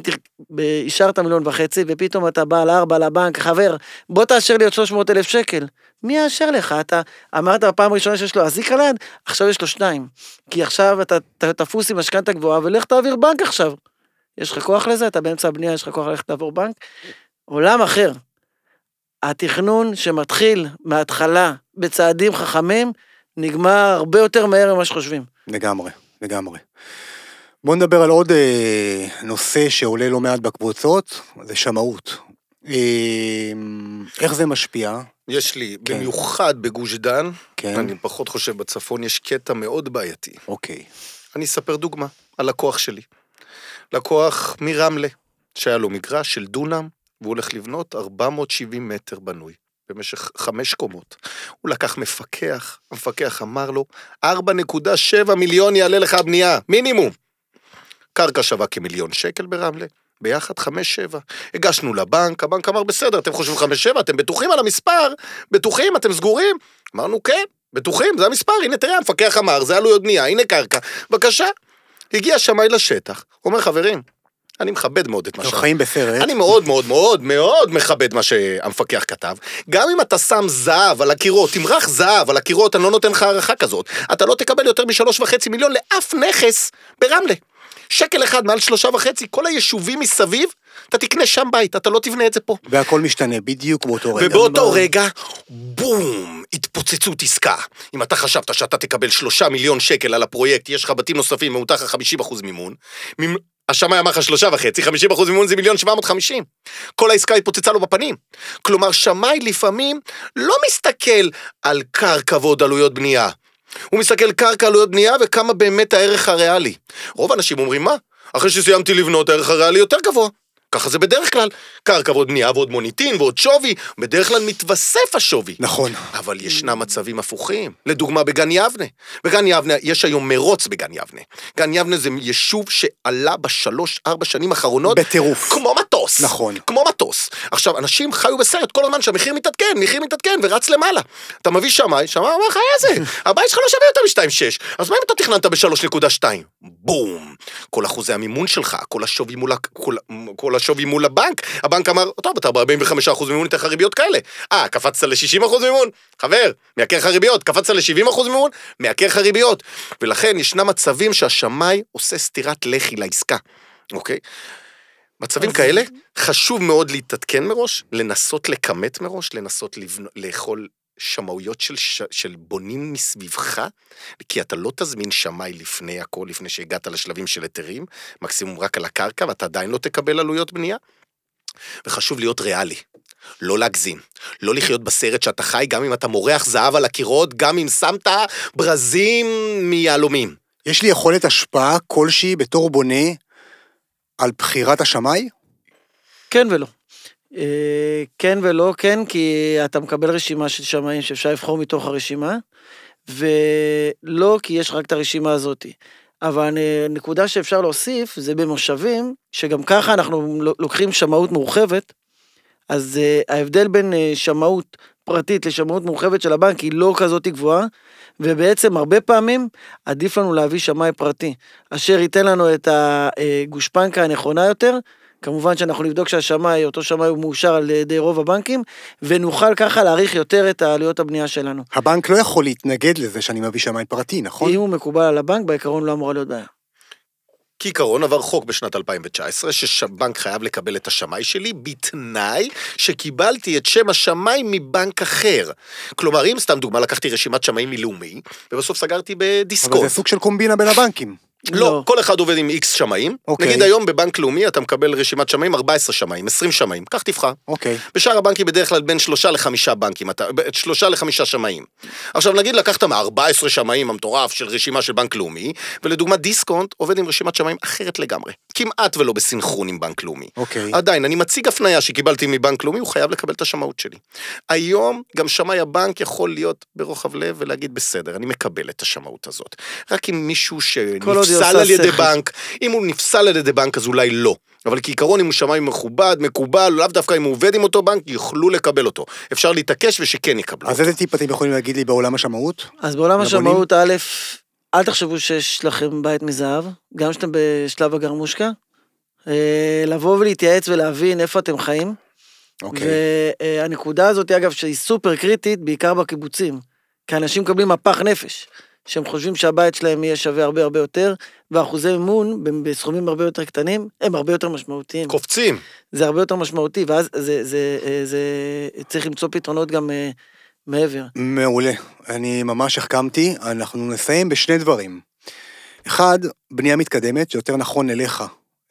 אישרת מיליון וחצי, ופתאום אתה בא לארבע לבנק, חבר, בוא תאשר לי עוד 300 אלף שקל. מי יאשר לך? אתה אמרת בפעם הראשונה שיש לו אזיק על היד, עכשיו יש לו שניים. כי עכשיו אתה תפוס עם משכנתה גבוהה, ולך תעביר בנק עכשיו. יש לך כוח לזה? אתה באמצע הבנייה, יש לך כוח ללכת לעבור בנק? עולם אחר. התכנון שמתחיל מההתחלה בצעדים חכמים, נגמר הרבה יותר מהר ממה שחושבים. לגמרי, לגמרי. בואו נדבר על עוד אה, נושא שעולה לא מעט בקבוצות, זה שמאות. אה, איך זה משפיע? יש לי, כן. במיוחד בגוש דן, כן. אני פחות חושב בצפון, יש קטע מאוד בעייתי. אוקיי. אני אספר דוגמה, הלקוח שלי. לקוח מרמלה, שהיה לו מגרש של דונם, והוא הולך לבנות 470 מטר בנוי, במשך חמש קומות. הוא לקח מפקח, המפקח אמר לו, 4.7 מיליון יעלה לך הבנייה, מינימום. קרקע שווה כמיליון שקל ברמלה, ביחד 5-7. הגשנו לבנק, הבנק אמר, בסדר, אתם חושבים 5-7, אתם בטוחים על המספר? בטוחים? אתם סגורים? אמרנו, כן, בטוחים, זה המספר, הנה תראה, המפקח אמר, זה עלויות בנייה, הנה קרקע, בבקשה. הגיע שמאי לשטח, אומר, חברים, אני מכבד מאוד את מה אנחנו ש... חיים בסרט. אני מאוד מאוד מאוד מאוד מכבד מה שהמפקח כתב. גם אם אתה שם זהב על הקירות, תמרח זהב על הקירות, אני לא נותן לך הערכה כזאת. אתה לא תקבל יותר משלוש וחצי מיליון לאף נכס ברמלה. שקל אחד מעל שלושה וחצי, כל היישובים מסביב, אתה תקנה שם בית, אתה לא תבנה את זה פה. והכל משתנה בדיוק באותו רגע. ובאותו רגע, בום, התפוצצות עסקה. אם אתה חשבת שאתה תקבל שלושה מיליון שקל על הפרויקט, יש לך בתים נוספים, מותר לך 50 אחוז מימון. מימ- השמאי אמר לך שלושה וחצי, 50 אחוז מימון זה מיליון 750. כל העסקה התפוצצה לו בפנים. כלומר, שמאי לפעמים לא מסתכל על קרקע ועוד עלויות בנייה. הוא מסתכל קרקע, עלויות בנייה וכמה באמת הערך הריאלי. רוב האנשים אומרים, מה? אחרי שסיימתי לבנות, הערך הריאלי יותר גבוה. ככה זה בדרך כלל. קרקע ועוד בנייה ועוד מוניטין ועוד שווי, בדרך כלל מתווסף השווי. נכון. אבל ישנם מצבים הפוכים. לדוגמה, בגן יבנה. בגן יבנה, יש היום מרוץ בגן יבנה. גן יבנה זה יישוב שעלה בשלוש, ארבע שנים האחרונות. בטירוף. כמו מטוס. נכון. כמו מטוס. עכשיו, אנשים חיו בסרט כל הזמן שהמחיר מתעדכן, מחיר מתעדכן ורץ למעלה. אתה מביא שמאי, שמאי אומר לך, איזה, הבית שלך לא שווה יותר מ-2.6, אז מה אם אתה תכננת ב-3.2? בום. כל אחוזי המימון שלך, כל השווי מול, כל, כל השווי מול הבנק, הבנק אמר, טוב, אתה ב-45% מימון, ניתן לך ריביות כאלה. אה, קפצת ל-60% מימון? חבר, מייקר לך ריביות. קפצת ל-70% מימון? מייקר לך ריביות. ולכן ישנם מצבים שהשמאי עושה סטירת לחי לעסקה, אוקיי? מצבים אז- כאלה, חשוב מאוד להתעדכן מראש, לנסות לכמת מראש, לנסות לבנ... לאכול שמאויות של, ש... של בונים מסביבך, כי אתה לא תזמין שמאי לפני הכל, לפני שהגעת לשלבים של היתרים, מקסימום רק על הקרקע, ואתה עדיין לא תקבל עלויות בנייה. וחשוב להיות ריאלי, לא להגזים, לא לחיות בסרט שאתה חי, גם אם אתה מורח זהב על הקירות, גם אם שמת ברזים מיהלומים. יש לי יכולת השפעה כלשהי בתור בונה על בחירת השמאי? כן ולא. אה, כן ולא, כן, כי אתה מקבל רשימה של שמאים שאפשר לבחור מתוך הרשימה, ולא כי יש רק את הרשימה הזאת. אבל נקודה שאפשר להוסיף זה במושבים, שגם ככה אנחנו לוקחים שמאות מורחבת, אז אה, ההבדל בין אה, שמאות פרטית לשמאות מורחבת של הבנק היא לא כזאת גבוהה, ובעצם הרבה פעמים עדיף לנו להביא שמאי פרטי, אשר ייתן לנו את הגושפנקה הנכונה יותר, כמובן שאנחנו נבדוק שהשמאי, אותו שמאי הוא מאושר על ידי רוב הבנקים, ונוכל ככה להעריך יותר את העלויות הבנייה שלנו. הבנק לא יכול להתנגד לזה שאני מביא שמאי פרטי, נכון? אם הוא מקובל על הבנק, בעיקרון לא אמורה להיות בעיה. כעיקרון עבר חוק בשנת 2019, שבנק חייב לקבל את השמאי שלי, בתנאי שקיבלתי את שם השמאי מבנק אחר. כלומר, אם סתם דוגמה, לקחתי רשימת שמאים מלאומי, ובסוף סגרתי אבל בדיסקונט. זה סוג של קומבינה בין הבנקים. לא, כל אחד עובד עם איקס שמאים. אוקיי. נגיד היום בבנק לאומי אתה מקבל רשימת שמאים 14 שמאים, 20 שמאים, קח תבחר. אוקיי. בשאר הבנקים בדרך כלל בין שלושה לחמישה בנקים, אתה, שלושה לחמישה שמאים. עכשיו נגיד לקחת מ-14 שמאים המטורף של רשימה של בנק לאומי, ולדוגמה דיסקונט עובד עם רשימת שמאים אחרת לגמרי. כמעט ולא בסנכרון עם בנק לאומי. אוקיי. עדיין, אני מציג הפניה שקיבלתי מבנק לאומי, הוא חייב לקבל את השמאות שלי. היום גם שמאי הבנק יכול להיות ברוחב לב ולהגיד בסדר, אני מקבל את השמאות הזאת. רק אם מישהו שנפסל על ידי שכל. בנק, אם הוא נפסל על ידי בנק אז אולי לא. אבל כעיקרון אם הוא שמאי מכובד, מקובל, לאו דווקא אם הוא עובד עם אותו בנק, יוכלו לקבל אותו. אפשר להתעקש ושכן יקבלו. אז איזה טיפ אתם יכולים להגיד לי בעולם השמאות? אז בעולם לבונים? השמאות, א', אל תחשבו שיש לכם בית מזהב, גם כשאתם בשלב הגרמושקה. אה, לבוא ולהתייעץ ולהבין איפה אתם חיים. אוקיי. והנקודה הזאת, אגב, שהיא סופר קריטית, בעיקר בקיבוצים. כי אנשים מקבלים מפח נפש. שהם חושבים שהבית שלהם יהיה שווה הרבה הרבה יותר, ואחוזי מימון בסכומים הרבה יותר קטנים, הם הרבה יותר משמעותיים. קופצים. זה הרבה יותר משמעותי, ואז זה, זה, זה, זה צריך למצוא פתרונות גם אה, מעבר. מעולה. אני ממש החכמתי. אנחנו נסיים בשני דברים. אחד, בנייה מתקדמת, זה יותר נכון אליך.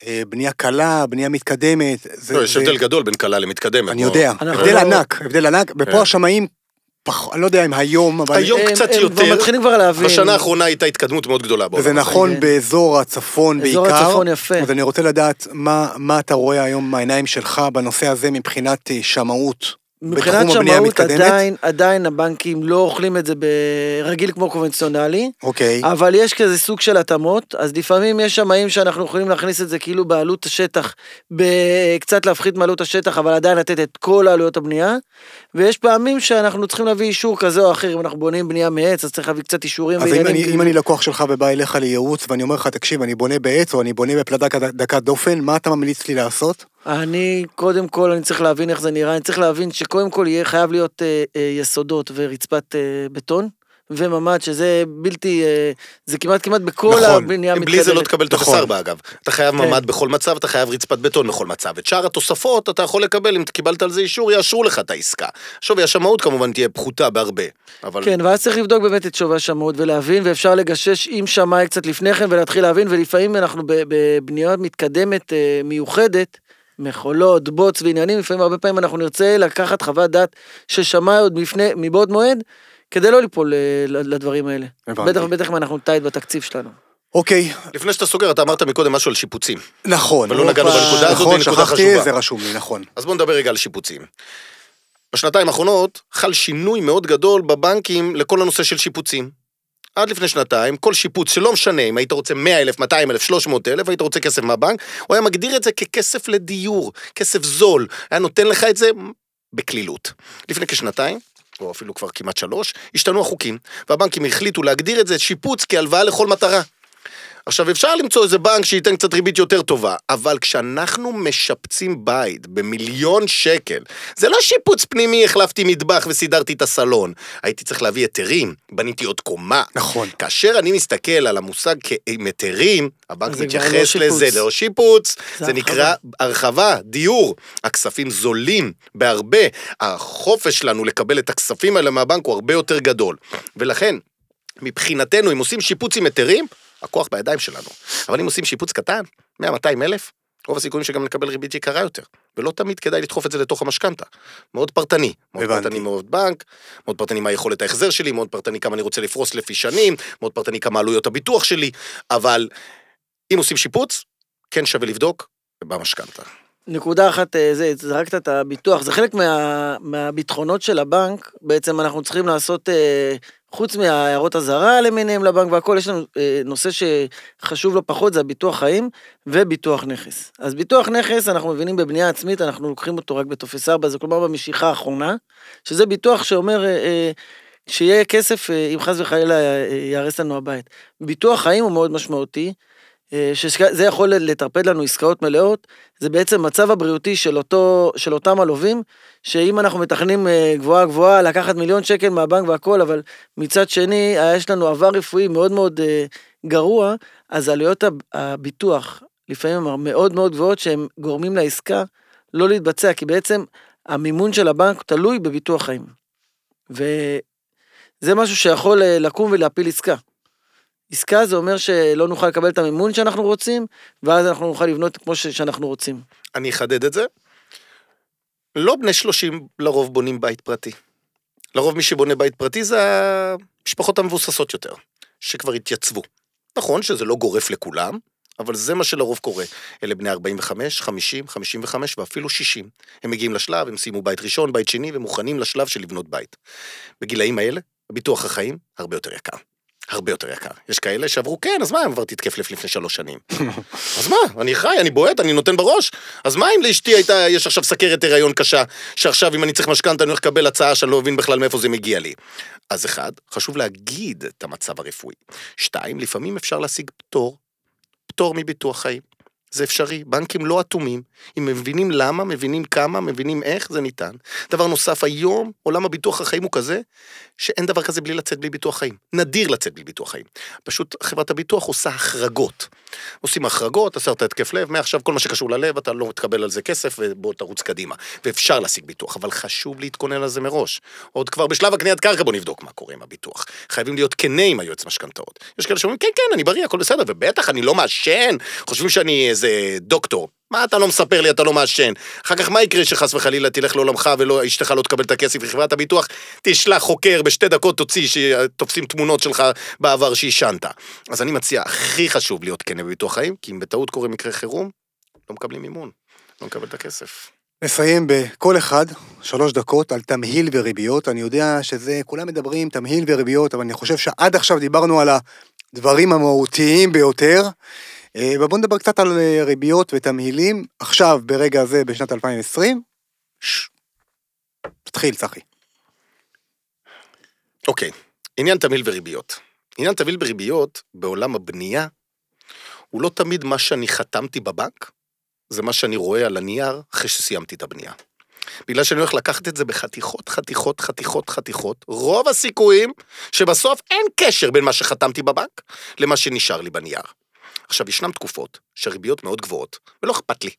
אה, בנייה קלה, בנייה מתקדמת. זה, לא, יש זה- הבדל גדול בין קלה למתקדמת. אני בוא. יודע, הבדל לא- ענק, הבדל ענק, ופה כן. השמאים, פח- אני לא יודע אם היום, אבל... היום הם- קצת הם יותר. כבר מתחילים כבר להבין. בשנה האחרונה הייתה התקדמות מאוד גדולה בעולם. וזה הזה. נכון כן. באזור הצפון אזור בעיקר. הצפון יפה. אז אני רוצה לדעת מה, מה אתה רואה היום מהעיניים שלך בנושא הזה מבחינת אה, שמאות. מבחינת שמאות? עדיין, עדיין הבנקים לא אוכלים את זה ברגיל כמו קונבנציונלי, אוקיי. אבל יש כזה סוג של התאמות, אז לפעמים יש שמאים שאנחנו יכולים להכניס את זה כאילו בעלות השטח, קצת להפחית מעלות השטח, אבל עדיין לתת את כל העלויות הבנייה, ויש פעמים שאנחנו צריכים להביא אישור כזה או אחר, אם אנחנו בונים בנייה מעץ, אז צריך להביא קצת אישורים אז אם אני, כאילו. אם אני לקוח שלך ובא אליך לייעוץ ואני אומר לך, תקשיב, אני בונה בעץ או אני בונה בפלדה דקת דופן, מה אתה ממליץ לי לעשות? אני, קודם כל, אני צריך להבין איך זה נראה, אני צריך להבין שקודם כל יהיה חייב להיות אה, אה, יסודות ורצפת אה, בטון, וממ"ד, שזה בלתי, אה, זה כמעט כמעט בכל נכון. הבנייה בלי זה לא המתקדמת. תקבל טופס נכון. 4 אגב. אתה חייב כן. ממ"ד בכל מצב, אתה חייב רצפת בטון בכל מצב. את שאר התוספות אתה יכול לקבל, אם קיבלת על זה אישור, יאשרו לך את העסקה. שווי השמאות כמובן תהיה פחותה בהרבה. אבל כן, ואז צריך לבדוק באמת את שווי השמאות ולהבין, ואפשר לגשש עם שמאי קצת לפני כן ולהתחיל להבין, ולפעמים אנחנו בבנייה מתקדמת אה, מיוחדת, מכולות, בוץ ועניינים, לפעמים הרבה פעמים אנחנו נרצה לקחת חוות דעת של שמאי עוד מפני, מבעוד מועד, כדי לא ליפול אה, לדברים האלה. הבנתי. בטח ובטח אם אנחנו טייט בתקציב שלנו. אוקיי, לפני שאתה סוגר, אתה אמרת מקודם משהו על שיפוצים. נכון. אבל לא נגענו. בנקודה הזאת, נכון, שכחתי, חשובה. זה רשום לי, נכון. אז בואו נדבר רגע על שיפוצים. בשנתיים האחרונות חל שינוי מאוד גדול בבנקים לכל הנושא של שיפוצים. עד לפני שנתיים, כל שיפוץ, שלא משנה אם היית רוצה 100 אלף, 200 אלף, 300 אלף, היית רוצה כסף מהבנק, הוא היה מגדיר את זה ככסף לדיור, כסף זול, היה נותן לך את זה בקלילות. לפני כשנתיים, או אפילו כבר כמעט שלוש, השתנו החוקים, והבנקים החליטו להגדיר את זה שיפוץ כהלוואה לכל מטרה. עכשיו, אפשר למצוא איזה בנק שייתן קצת ריבית יותר טובה, אבל כשאנחנו משפצים בית במיליון שקל, זה לא שיפוץ פנימי, החלפתי מטבח וסידרתי את הסלון. הייתי צריך להביא היתרים, בניתי עוד קומה. נכון. כאשר אני מסתכל על המושג עם היתרים, הבנק לא מתייחס שיפוץ. לזה, לא שיפוץ, זה זה נקרא הרחבה, דיור. הכספים זולים בהרבה, החופש שלנו לקבל את הכספים האלה מהבנק הוא הרבה יותר גדול. ולכן, מבחינתנו, אם עושים שיפוץ עם היתרים, הכוח בידיים שלנו. אבל אם עושים שיפוץ קטן, 100-200 אלף, רוב הסיכויים שגם נקבל ריבית יקרה יותר. ולא תמיד כדאי לדחוף את זה לתוך המשכנתה. מאוד פרטני. מאוד הבנתי. פרטני מאוד בנק, מאוד פרטני מה יכולת ההחזר שלי, מאוד פרטני כמה אני רוצה לפרוס לפי שנים, מאוד פרטני כמה עלויות הביטוח שלי, אבל אם עושים שיפוץ, כן שווה לבדוק במשכנתה. נקודה אחת, אה, זה, זרקת את הביטוח, זה חלק מה, מהביטחונות של הבנק, בעצם אנחנו צריכים לעשות, אה, חוץ מהערות אזהרה למיניהם לבנק והכל, יש לנו אה, נושא שחשוב לא פחות, זה הביטוח חיים וביטוח נכס. אז ביטוח נכס, אנחנו מבינים בבנייה עצמית, אנחנו לוקחים אותו רק בטופס 4, זה כלומר במשיכה האחרונה, שזה ביטוח שאומר, שיהיה כסף אם חס וחלילה ייהרס לנו הבית. ביטוח חיים הוא מאוד משמעותי, שזה יכול לטרפד לנו עסקאות מלאות, זה בעצם מצב הבריאותי של, אותו, של אותם הלווים, שאם אנחנו מתכננים אה, גבוהה גבוהה, לקחת מיליון שקל מהבנק והכל, אבל מצד שני, אה, יש לנו עבר רפואי מאוד מאוד אה, גרוע, אז עלויות הב- הביטוח לפעמים הן מאוד מאוד גבוהות, שהן גורמים לעסקה לא להתבצע, כי בעצם המימון של הבנק תלוי בביטוח חיים. וזה משהו שיכול אה, לקום ולהפיל עסקה. עסקה זה אומר שלא נוכל לקבל את המימון שאנחנו רוצים, ואז אנחנו נוכל לבנות כמו שאנחנו רוצים. אני אחדד את זה. לא בני 30 לרוב בונים בית פרטי. לרוב מי שבונה בית פרטי זה המשפחות המבוססות יותר, שכבר התייצבו. נכון שזה לא גורף לכולם, אבל זה מה שלרוב קורה. אלה בני 45, 50, 55 ואפילו 60. הם מגיעים לשלב, הם סיימו בית ראשון, בית שני, ומוכנים לשלב של לבנות בית. בגילאים האלה, הביטוח החיים הרבה יותר יקר. הרבה יותר יקר. יש כאלה שעברו, כן, אז מה, הם עברתי התקף לב לפני שלוש שנים. אז מה, אני חי, אני בועט, אני נותן בראש. אז מה אם לאשתי הייתה, יש עכשיו סכרת הריון קשה, שעכשיו אם אני צריך משכנתה אני הולך לקבל הצעה שאני לא מבין בכלל מאיפה זה מגיע לי. אז אחד, חשוב להגיד את המצב הרפואי. שתיים, לפעמים אפשר להשיג פטור, פטור מביטוח חיים. זה אפשרי. בנקים לא אטומים. אם מבינים למה, מבינים כמה, מבינים איך, זה ניתן. דבר נוסף, היום עולם הביטוח החיים הוא כזה, שאין דבר כזה בלי לצאת בלי ביטוח חיים. נדיר לצאת בלי ביטוח חיים. פשוט חברת הביטוח עושה החרגות. עושים החרגות, עשרת התקף לב, מעכשיו כל מה שקשור ללב, אתה לא תקבל על זה כסף ובוא תרוץ קדימה. ואפשר להשיג ביטוח, אבל חשוב להתכונן על זה מראש. עוד כבר בשלב הקניית קרקע בוא נבדוק מה קורה עם הביטוח. חייבים להיות כנה עם היועץ משכנתאות. יש כאלה שאומרים, כן, כן, אני בריא, הכל בסדר, ובטח, אני לא מעשן. חושבים שאני איזה דוקטור. מה אתה לא מספר לי, אתה לא מעשן? אחר כך מה יקרה שחס וחלילה תלך לעולמך ולא, אשתך לא תקבל את הכסף וחברת הביטוח תשלח חוקר בשתי דקות תוציא שתופסים תמונות שלך בעבר שעישנת. אז אני מציע, הכי חשוב להיות כן בביטוח חיים, כי אם בטעות קורה מקרה חירום, לא מקבלים מימון, לא מקבל את הכסף. נסיים בכל אחד, שלוש דקות, על תמהיל וריביות. אני יודע שזה, כולם מדברים תמהיל וריביות, אבל אני חושב שעד עכשיו דיברנו על הדברים המהותיים ביותר. אה, ובואו נדבר קצת על אה, ריביות ותמהילים. עכשיו, ברגע הזה, בשנת 2020, ש... תתחיל, צחי. אוקיי, עניין תמהיל וריביות. עניין תמהיל וריביות בעולם הבנייה, הוא לא תמיד מה שאני חתמתי בבנק, זה מה שאני רואה על הנייר אחרי שסיימתי את הבנייה. בגלל שאני הולך לקחת את זה בחתיכות, חתיכות, חתיכות, חתיכות, רוב הסיכויים שבסוף אין קשר בין מה שחתמתי בבנק למה שנשאר לי בנייר. עכשיו, ישנן תקופות שהריביות מאוד גבוהות, ולא אכפת לי.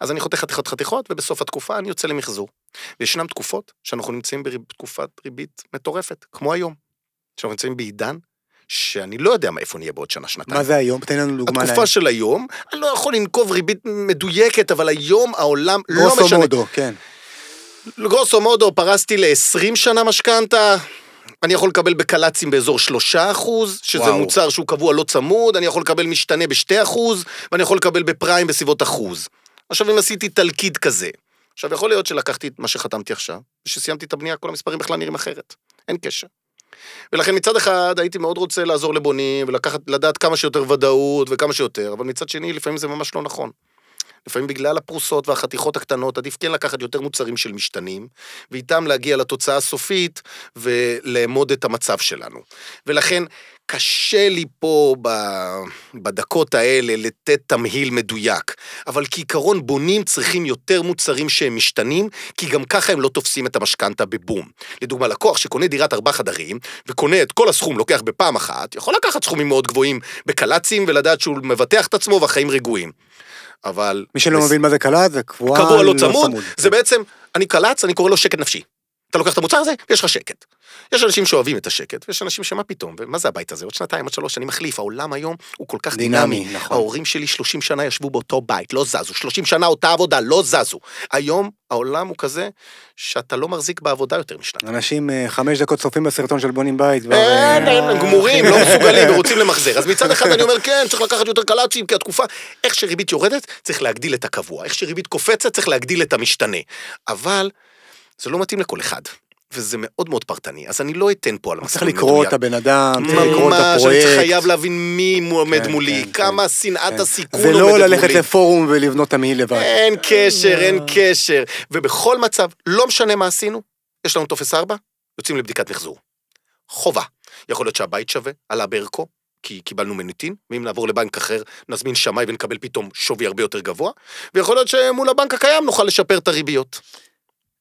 אז אני חותך חתיכות חתיכות, ובסוף התקופה אני יוצא למחזור. וישנן תקופות שאנחנו נמצאים בתקופת ריבית מטורפת, כמו היום. שאנחנו נמצאים בעידן שאני לא יודע איפה נהיה בעוד שנה, שנתיים. מה זה היום? תן לנו דוגמה. התקופה של היום, אני לא יכול לנקוב ריבית מדויקת, אבל היום העולם לא משנה. גרוסו מודו, כן. גרוסו מודו, פרסתי ל-20 שנה משכנתה, אני יכול לקבל בקל"צים באזור 3 אחוז, שזה וואו. מוצר שהוא קבוע לא צמוד, אני יכול לקבל משתנה ב-2 אחוז, ואני יכול לקבל בפריים בסביבות אחוז. עכשיו, אם עשיתי תלכיד כזה, עכשיו, יכול להיות שלקחתי את מה שחתמתי עכשיו, וכשסיימתי את הבנייה, כל המספרים בכלל נראים אחרת. אין קשר. ולכן מצד אחד הייתי מאוד רוצה לעזור לבונים ולקחת, לדעת כמה שיותר ודאות וכמה שיותר, אבל מצד שני לפעמים זה ממש לא נכון. לפעמים בגלל הפרוסות והחתיכות הקטנות, עדיף כן לקחת יותר מוצרים של משתנים, ואיתם להגיע לתוצאה הסופית ולאמוד את המצב שלנו. ולכן, קשה לי פה בדקות האלה לתת תמהיל מדויק, אבל כעיקרון בונים צריכים יותר מוצרים שהם משתנים, כי גם ככה הם לא תופסים את המשכנתה בבום. לדוגמה, לקוח שקונה דירת ארבעה חדרים, וקונה את כל הסכום, לוקח בפעם אחת, יכול לקחת סכומים מאוד גבוהים בקל"צים ולדעת שהוא מבטח את עצמו והחיים רגועים. אבל... מי שלא מבין מה זה קל"צ, זה קבועה קבוע לא, לא צמוד. זה בעצם, אני קל"צ, אני קורא לו שקט נפשי. אתה לוקח את המוצר הזה, ויש לך שקט. יש אנשים שאוהבים את השקט, ויש אנשים שמה פתאום, ומה זה הבית הזה? עוד שנתיים, עוד שלוש, אני מחליף, העולם היום הוא כל כך דינמי. דינמי נכון. ההורים שלי 30 שנה ישבו באותו בית, לא זזו, 30 שנה אותה עבודה, לא זזו. היום העולם הוא כזה שאתה לא מחזיק בעבודה יותר משנתיים. אנשים אה, חמש דקות צופים בסרטון של בונים בית. אין, אין, הם גמורים, לא מסוגלים ורוצים למחזר. אז מצד אחד אני אומר, כן, צריך לקחת יותר קלאצ'ים, כי התקופה, איך שריבית יורדת, צריך להגדיל את הקבוע. איך שריבית קופצת, צריך להגדיל את המשתנה. אבל זה לא מתאים לכל אחד. וזה מאוד מאוד פרטני, אז אני לא אתן פה על מסלול מדויק. צריך לקרוא את הבן אדם, צריך לקרוא את הפרויקט. ממש, אני חייב להבין מי עומד כן, מולי, כן, כמה כן, שנאת. הסיכון עומדת מולי. זה לא ללכת לפורום ולבנות תמהיל לבד. אין קשר, אין קשר. ובכל מצב, לא משנה מה עשינו, יש לנו טופס 4, יוצאים לבדיקת מחזור. חובה. יכול להיות שהבית שווה, עלה בערכו, כי קיבלנו מניטין, ואם נעבור לבנק אחר, נזמין שמאי ונקבל פתאום שווי הרבה יותר גבוה, ויכול להיות שמול הבנק הקיים נוכל לשפר את הריביות.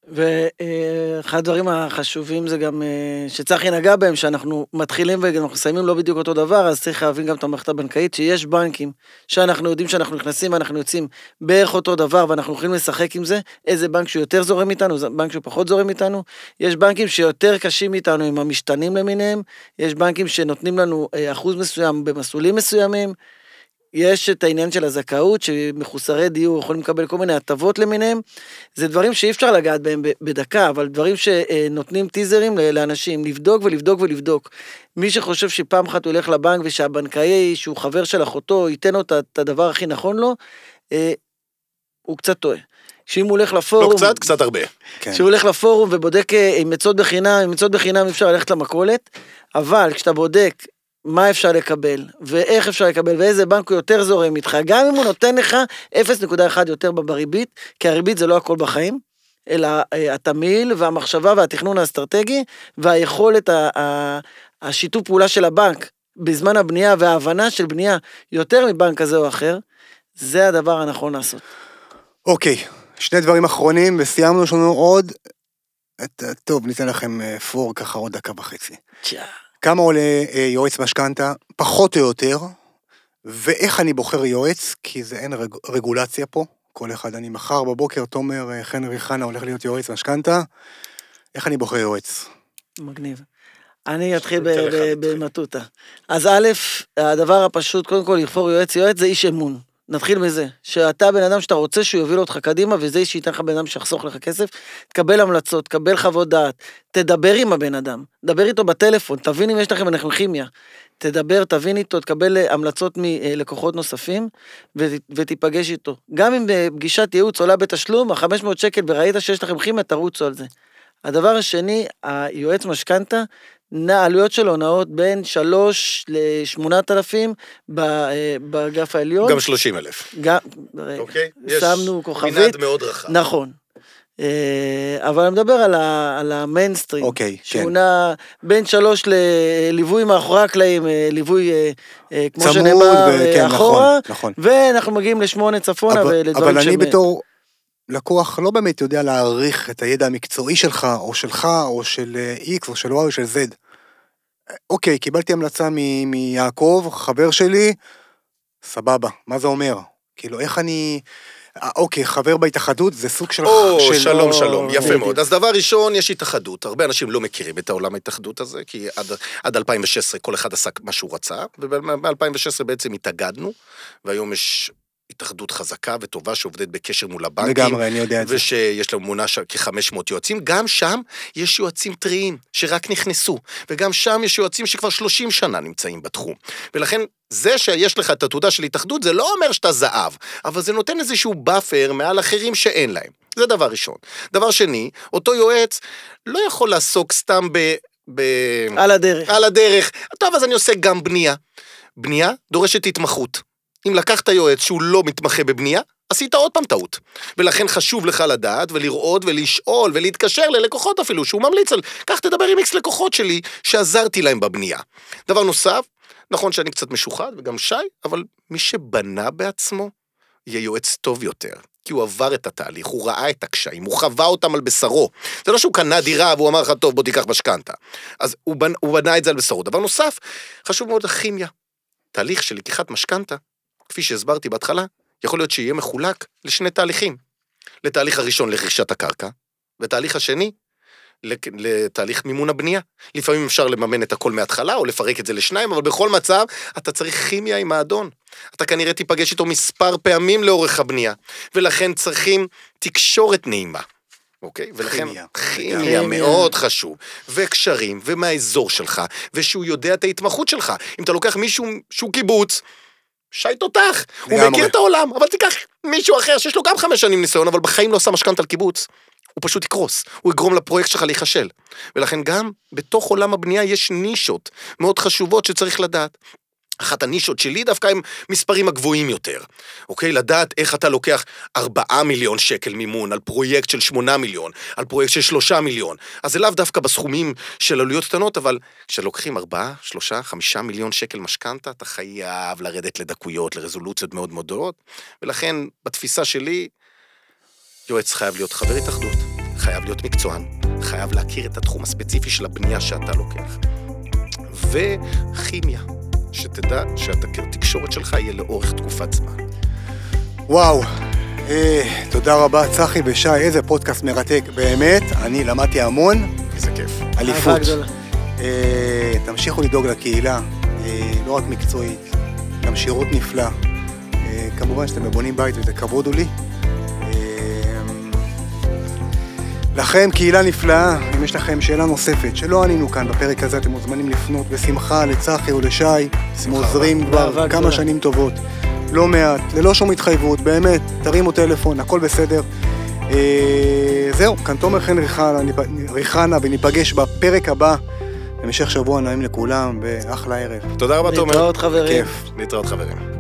ואחד הדברים החשובים זה גם אה, שצחי נגע בהם, שאנחנו מתחילים ואנחנו מסיימים לא בדיוק אותו דבר, אז צריך להבין גם את המערכת הבנקאית, שיש בנקים שאנחנו יודעים שאנחנו נכנסים ואנחנו יוצאים בערך אותו דבר ואנחנו יכולים לשחק עם זה, איזה בנק שיותר זורם איתנו, זה בנק שפחות זורם איתנו, יש בנקים שיותר קשים איתנו עם המשתנים למיניהם, יש בנקים שנותנים לנו אה, אחוז מסוים במסלולים מסוימים, יש את העניין של הזכאות, שמחוסרי דיור יכולים לקבל כל מיני הטבות למיניהם. זה דברים שאי אפשר לגעת בהם בדקה, אבל דברים שנותנים טיזרים לאנשים, לבדוק ולבדוק ולבדוק. מי שחושב שפעם אחת הוא ילך לבנק ושהבנקאי, שהוא חבר של אחותו, ייתן לו את הדבר הכי נכון לו, אה, הוא קצת טועה. שאם הוא הולך לפורום... לא קצת, קצת הרבה. כן. כשהוא הולך לפורום ובודק אה, עם עצות בחינם, עם עצות בחינם אי אפשר ללכת למכולת, אבל כשאתה בודק מה אפשר לקבל, ואיך אפשר לקבל, ואיזה בנק הוא יותר זורם איתך, גם אם הוא נותן לך 0.1 יותר בריבית, כי הריבית זה לא הכל בחיים, אלא אה, התמהיל והמחשבה והתכנון האסטרטגי, והיכולת, השיתוף פעולה של הבנק בזמן הבנייה וההבנה של בנייה יותר מבנק כזה או אחר, זה הדבר הנכון לעשות. אוקיי, שני דברים אחרונים, וסיימנו, יש לנו עוד... את- טוב, ניתן לכם אה, פור ככה עוד דקה וחצי. תשע. כמה עולה אה, יועץ משכנתה, פחות או יותר, ואיך אני בוחר יועץ, כי זה אין רג, רגולציה פה. כל אחד, אני מחר בבוקר, תומר אה, חנרי חנה הולך להיות יועץ משכנתה, איך אני בוחר יועץ? מגניב. אני אתחיל. במטותא. אז א', הדבר הפשוט, קודם כל, לבחור יועץ, יועץ זה איש אמון. נתחיל בזה, שאתה בן אדם שאתה רוצה שהוא יוביל אותך קדימה, וזה שייתן לך בן אדם שיחסוך לך כסף, תקבל המלצות, תקבל חוות דעת, תדבר עם הבן אדם, דבר איתו בטלפון, תבין אם יש לכם ביניכם כימיה. תדבר, תבין איתו, תקבל אה, המלצות מלקוחות נוספים, ות- ותיפגש איתו. גם אם בפגישת ייעוץ עולה בתשלום, ה-500 שקל, וראית שיש לכם כימיה, תרוצו על זה. הדבר השני, היועץ משכנתה, העלויות שלו נעות בין 3 ל-8,000 באגף העליון. גם 30 אלף. גם, אוקיי? שמנו יש כוכבית. מנעד מאוד רחב. נכון. אה, אבל אני מדבר על, ה, על המיינסטרים. אוקיי, כן. שהוא נע בין שלוש לליווי מאחורי הקלעים, אה, ליווי, אה, כמו שנאמר, וכן, אה, אחורה, נכון, נכון. ואנחנו מגיעים לשמונה צפונה אבל, ולדברים אבל אני שהם- בתור לקוח לא באמת יודע להעריך את הידע המקצועי שלך, או שלך, או של אה, X, או של Y, או של Z. אוקיי, קיבלתי המלצה מ- מיעקב, חבר שלי, סבבה, מה זה אומר? כאילו, איך אני... אה, אוקיי, חבר בהתאחדות זה סוג של... או, של... שלום, שלום, יפה בדיוק. מאוד. אז דבר ראשון, יש התאחדות. הרבה אנשים לא מכירים את העולם ההתאחדות הזה, כי עד, עד 2016 כל אחד עשה מה שהוא רצה, וב-2016 בעצם התאגדנו, והיום יש התאחדות חזקה וטובה שעובדת בקשר מול הבנקים. לגמרי, אני יודע את זה. ושיש לנו מונה של כ-500 יועצים, גם שם יש יועצים טריים שרק נכנסו, וגם שם יש יועצים שכבר 30 שנה נמצאים בתחום. ולכן, זה שיש לך את התעודה של התאחדות, זה לא אומר שאתה זהב, אבל זה נותן איזשהו buffer מעל אחרים שאין להם. זה דבר ראשון. דבר שני, אותו יועץ לא יכול לעסוק סתם ב... ב... על הדרך. על הדרך. טוב, אז אני עושה גם בנייה. בנייה דורשת התמחות. אם לקחת יועץ שהוא לא מתמחה בבנייה, עשית עוד פעם טעות. ולכן חשוב לך לדעת ולראות ולשאול ולהתקשר ללקוחות אפילו, שהוא ממליץ על, קח תדבר עם איקס לקוחות שלי שעזרתי להם בבנייה. דבר נוסף, נכון שאני קצת משוחד וגם שי, אבל מי שבנה בעצמו, יהיה יועץ טוב יותר. כי הוא עבר את התהליך, הוא ראה את הקשיים, הוא חווה אותם על בשרו. זה לא שהוא קנה דירה והוא אמר לך, טוב, בוא תיקח משכנתה. אז הוא בנ, הוא בנה את זה על בשרו. דבר נוסף, חשוב מאוד הכימיה. תהליך של לקיחת משכנתה, כפי שהסברתי בהתחלה, יכול להיות שיהיה מחולק לשני תהליכים. לתהליך הראשון לרכישת הקרקע, ותהליך השני לתהליך מימון הבנייה. לפעמים אפשר לממן את הכל מההתחלה, או לפרק את זה לשניים, אבל בכל מצב, אתה צריך כימיה עם האדון. אתה כנראה תיפגש איתו מספר פעמים לאורך הבנייה, ולכן צריכים תקשורת נעימה. אוקיי? ולכן. כימיה כימיה. מאוד חשוב, וקשרים, ומהאזור שלך, ושהוא יודע את ההתמחות שלך. אם אתה לוקח מישהו שהוא קיבוץ, שי תותח, הוא. מכיר את העולם, אבל תיקח מישהו אחר שיש לו גם חמש שנים ניסיון, אבל בחיים לא עשה משכנתה על קיבוץ. הוא פשוט יקרוס, הוא יגרום לפרויקט שלך להיכשל. ולכן גם בתוך עולם הבנייה יש נישות מאוד חשובות שצריך לדעת. אחת הנישות שלי דווקא הם מספרים הגבוהים יותר. אוקיי? לדעת איך אתה לוקח 4 מיליון שקל מימון על פרויקט של 8 מיליון, על פרויקט של 3 מיליון. אז זה לאו דווקא בסכומים של עלויות קטנות, אבל כשלוקחים 4, 3, 5 מיליון שקל משכנתה, אתה חייב לרדת לדקויות, לרזולוציות מאוד מאוד גדולות. ולכן, בתפיסה שלי, יועץ חייב להיות חבר התאחדות, חייב להיות מקצוען, חייב להכיר את התחום הספציפי של הבנייה שאתה לוקח. וכימיה, שתדע שהתקשורת שלך יהיה לאורך תקופת זמן. וואו, אה, תודה רבה, צחי ושי, איזה פודקאסט מרתק. באמת, אני למדתי המון, איזה כיף. אליפות. אה, תמשיכו לדאוג לקהילה, אה, לא רק מקצועית, גם שירות נפלא. אה, כמובן שאתם בבונים בית וזה כבוד הוא לי. לכם, קהילה נפלאה, אם יש לכם שאלה נוספת שלא ענינו כאן בפרק הזה, אתם מוזמנים לפנות בשמחה לצחי או לשי, הם עוזרים כבר כמה. שנים טובות. לא מעט, ללא שום התחייבות, באמת, תרימו טלפון, הכל בסדר. אה, זהו, כאן תומר חן ריחנה, ריחנה, וניפגש בפרק הבא. המשך שבוע נעים לכולם, ואחלה ערב. תודה רבה, תומר. להתראות חברים. כיף. להתראות, חברים.